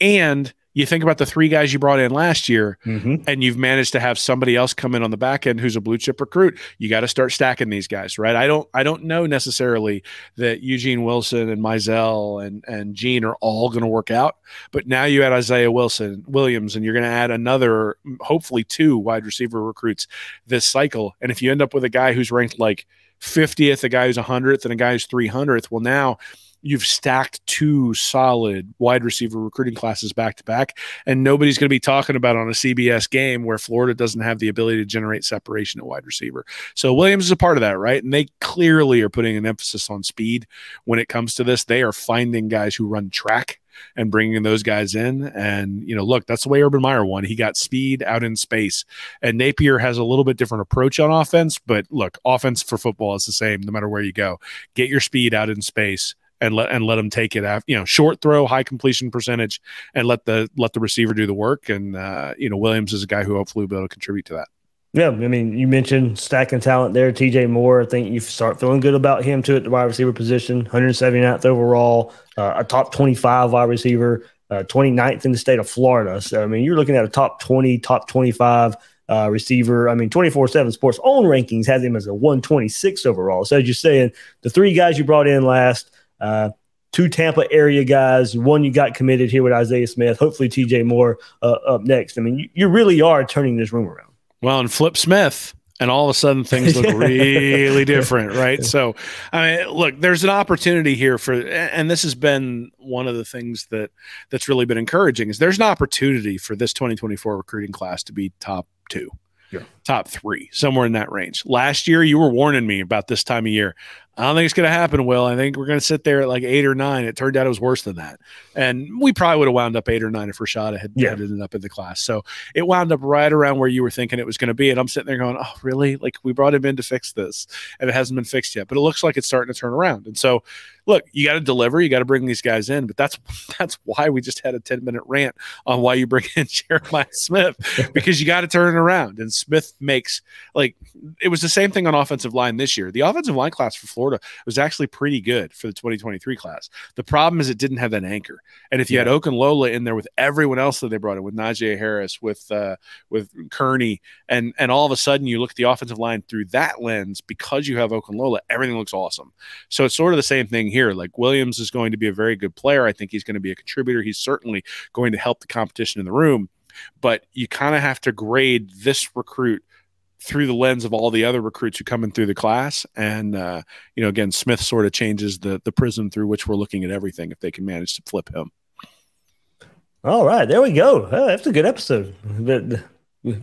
And you think about the three guys you brought in last year, mm-hmm. and you've managed to have somebody else come in on the back end who's a blue chip recruit. You got to start stacking these guys, right? I don't, I don't know necessarily that Eugene Wilson and Mizell and and Jean are all going to work out, but now you add Isaiah Wilson, Williams, and you're going to add another, hopefully two wide receiver recruits this cycle. And if you end up with a guy who's ranked like 50th, a guy who's 100th, and a guy who's 300th. Well, now you've stacked two solid wide receiver recruiting classes back to back, and nobody's going to be talking about on a CBS game where Florida doesn't have the ability to generate separation at wide receiver. So Williams is a part of that, right? And they clearly are putting an emphasis on speed when it comes to this. They are finding guys who run track and bringing those guys in. And, you know, look, that's the way Urban Meyer won. He got speed out in space. And Napier has a little bit different approach on offense, but look, offense for football is the same no matter where you go. Get your speed out in space and let and let them take it out. You know, short throw, high completion percentage, and let the let the receiver do the work. And uh, you know, Williams is a guy who hopefully will be able to contribute to that. Yeah, I mean, you mentioned stacking talent there. TJ Moore, I think you start feeling good about him too at the wide receiver position. 179th overall, uh, a top 25 wide receiver, uh, 29th in the state of Florida. So, I mean, you're looking at a top 20, top 25 uh, receiver. I mean, 24 7 Sports own rankings has him as a 126 overall. So, as you're saying, the three guys you brought in last, uh, two Tampa area guys, one you got committed here with Isaiah Smith, hopefully TJ Moore uh, up next. I mean, you, you really are turning this room around. Well, and Flip Smith, and all of a sudden things look (laughs) really (laughs) different, right? So, I mean, look, there's an opportunity here for, and this has been one of the things that that's really been encouraging is there's an opportunity for this 2024 recruiting class to be top two. Yeah. Top three, somewhere in that range. Last year, you were warning me about this time of year. I don't think it's going to happen, Will. I think we're going to sit there at like eight or nine. It turned out it was worse than that. And we probably would have wound up eight or nine if Rashada had, yeah. had ended up in the class. So it wound up right around where you were thinking it was going to be. And I'm sitting there going, oh, really? Like we brought him in to fix this and it hasn't been fixed yet. But it looks like it's starting to turn around. And so, look, you got to deliver. You got to bring these guys in. But that's (laughs) that's why we just had a 10 minute rant on why you bring in (laughs) Jeremiah Smith (laughs) because you got to turn it around. And Smith makes like it was the same thing on offensive line this year. The offensive line class for Florida was actually pretty good for the 2023 class. The problem is it didn't have that anchor. And if you yeah. had Okunlola in there with everyone else that they brought in, with Najee Harris, with uh, with Kearney, and and all of a sudden you look at the offensive line through that lens because you have Okunlola, everything looks awesome. So it's sort of the same thing here. Like Williams is going to be a very good player. I think he's going to be a contributor. He's certainly going to help the competition in the room. But you kind of have to grade this recruit through the lens of all the other recruits who come in through the class. And uh, you know, again, Smith sort of changes the the prism through which we're looking at everything if they can manage to flip him. All right, there we go. Oh, that's a good episode.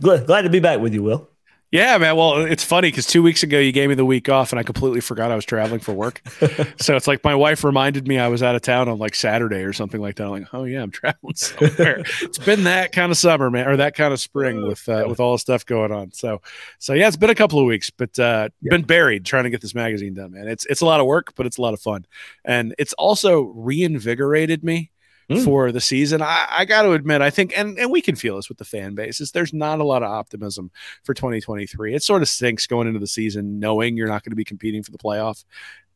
Glad to be back with you, Will. Yeah, man. Well, it's funny because two weeks ago you gave me the week off, and I completely forgot I was traveling for work. (laughs) so it's like my wife reminded me I was out of town on like Saturday or something like that. I'm like, oh yeah, I'm traveling (laughs) somewhere. it's been that kind of summer, man, or that kind of spring with uh, with all the stuff going on. So, so yeah, it's been a couple of weeks, but uh, yeah. been buried trying to get this magazine done, man. It's it's a lot of work, but it's a lot of fun, and it's also reinvigorated me mm. for the season. I, I got to admit, I think, and, and we can feel this with the fan bases, there's not a lot of optimism for 2023. It sort of stinks going into the season knowing you're not going to be competing for the playoff.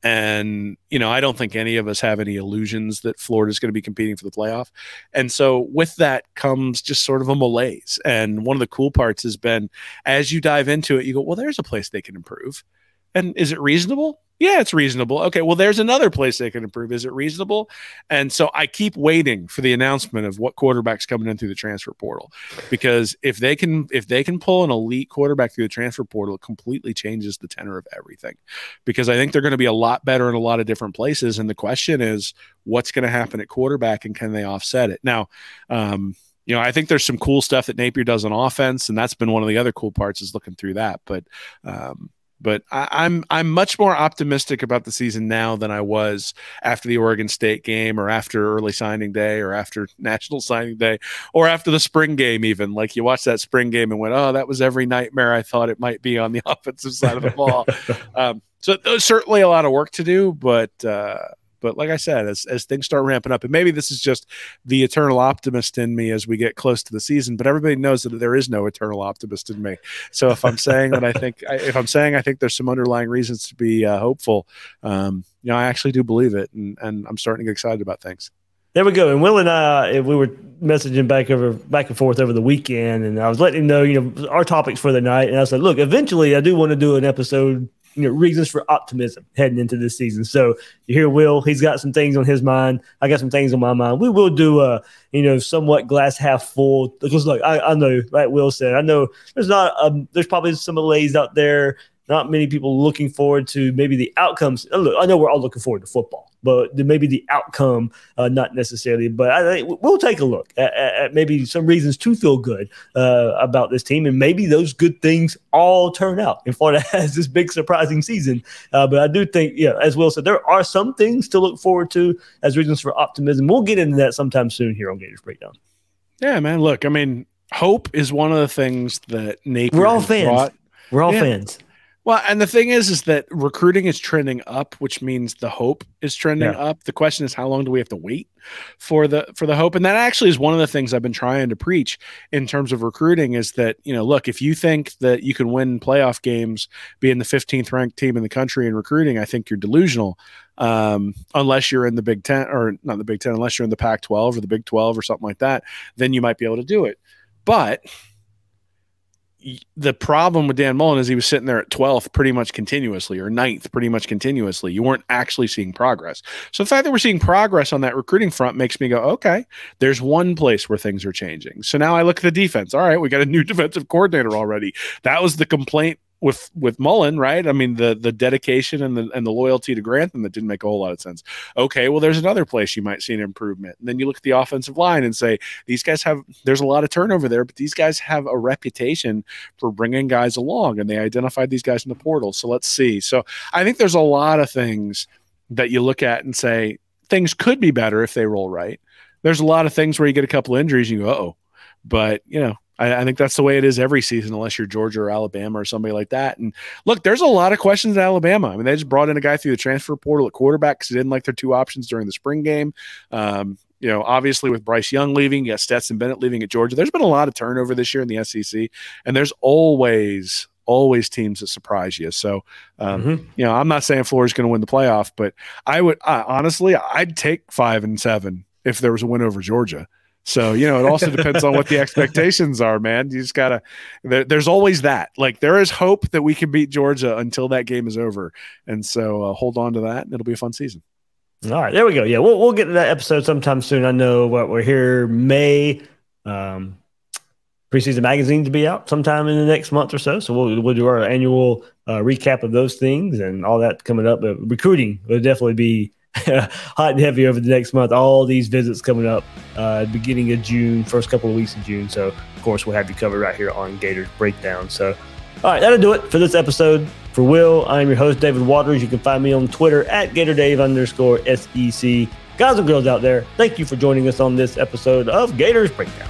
And, you know, I don't think any of us have any illusions that Florida's going to be competing for the playoff. And so with that comes just sort of a malaise. And one of the cool parts has been as you dive into it, you go, well, there's a place they can improve. And is it reasonable? Yeah, it's reasonable. Okay, well, there's another place they can improve. Is it reasonable? And so I keep waiting for the announcement of what quarterback's coming in through the transfer portal, because if they can, if they can pull an elite quarterback through the transfer portal, it completely changes the tenor of everything. Because I think they're going to be a lot better in a lot of different places. And the question is, what's going to happen at quarterback, and can they offset it? Now, um, you know, I think there's some cool stuff that Napier does on offense, and that's been one of the other cool parts is looking through that. But um, but I, am I'm, I'm much more optimistic about the season now than I was after the Oregon State game, or after early signing day, or after national signing day, or after the spring game. Even like you watched that spring game and went, "Oh, that was every nightmare I thought it might be on the (laughs) offensive side of the ball." (laughs) um, so there's certainly a lot of work to do, but uh, but like I said, as, as things start ramping up, and maybe this is just the eternal optimist in me as we get close to the season, but everybody knows that there is no eternal optimist in me. So if I'm saying that I think, if I'm saying I think there's some underlying reasons to be uh, hopeful, um, you know, I actually do believe it, and, and I'm starting to get excited about things. There we go. And Will and I, we were messaging back over back and forth over the weekend, and I was letting him know, you know, our topics for the night. And I said, look, eventually, I do want to do an episode you know reasons for optimism heading into this season. So you hear Will, he's got some things on his mind. I got some things on my mind. We will do a you know somewhat glass half full because like I, I know, like Will said, I know there's not um, there's probably some malaise out there not many people looking forward to maybe the outcomes. Look, I know we're all looking forward to football, but maybe the outcome, uh, not necessarily. But I think we'll take a look at, at maybe some reasons to feel good uh, about this team, and maybe those good things all turn out. And Florida (laughs) has this big surprising season, uh, but I do think, yeah, as Will said, there are some things to look forward to as reasons for optimism. We'll get into that sometime soon here on Gators Breakdown. Yeah, man. Look, I mean, hope is one of the things that Nate. We're all fans. Brought. We're all yeah. fans. Well, and the thing is, is that recruiting is trending up, which means the hope is trending yeah. up. The question is, how long do we have to wait for the for the hope? And that actually is one of the things I've been trying to preach in terms of recruiting is that you know, look, if you think that you can win playoff games, being the 15th ranked team in the country in recruiting, I think you're delusional. Um, unless you're in the Big Ten or not the Big Ten, unless you're in the Pac-12 or the Big 12 or something like that, then you might be able to do it. But the problem with Dan Mullen is he was sitting there at 12th pretty much continuously or 9th pretty much continuously. You weren't actually seeing progress. So the fact that we're seeing progress on that recruiting front makes me go, okay, there's one place where things are changing. So now I look at the defense. All right, we got a new (laughs) defensive coordinator already. That was the complaint with with Mullen, right? I mean, the the dedication and the and the loyalty to Grantham that didn't make a whole lot of sense. Okay, well, there's another place you might see an improvement. And then you look at the offensive line and say these guys have there's a lot of turnover there, but these guys have a reputation for bringing guys along, and they identified these guys in the portal. So let's see. So I think there's a lot of things that you look at and say things could be better if they roll right. There's a lot of things where you get a couple injuries, and you go, oh, but you know I, I, think that's the way it is every season, unless you're Georgia or Alabama or somebody like that. And look, there's a lot of questions at Alabama. I mean, they just brought in a guy through the transfer portal at quarterback because they didn't like their two options during the spring game. Um, you know, obviously with Bryce Young leaving, you got Stetson Bennett leaving at Georgia. There's been a lot of turnover this year in the SEC, and there's always always teams that surprise you. So, um, mm-hmm. you know, I'm not saying Florida's going to win the playoff, but I would I, honestly, I'd take five and seven if there was a win over Georgia. So, you know, it also (laughs) depends on what the expectations are, man. You just got to, there, there's always that. Like, there is hope that we can beat Georgia until that game is over. And so uh, hold on to that, and it'll be a fun season. All right, there we go. Yeah, we'll, we'll get to that episode sometime soon. I know what we're here May. Um, preseason magazine to be out sometime in the next month or so. So we'll, we'll do our annual uh, recap of those things and all that coming up. But recruiting will definitely be (laughs) hot and heavy over the next month. All these visits coming up uh, beginning of June, first couple of weeks of June. So, of course, we'll have you covered right here on Gators Breakdown. So, all right, that'll do it for this episode. For Will, I'm your host, David Waters. You can find me on Twitter at GatorDave underscore SEC. Guys and girls out there, thank you for joining us on this episode of Gators Breakdown.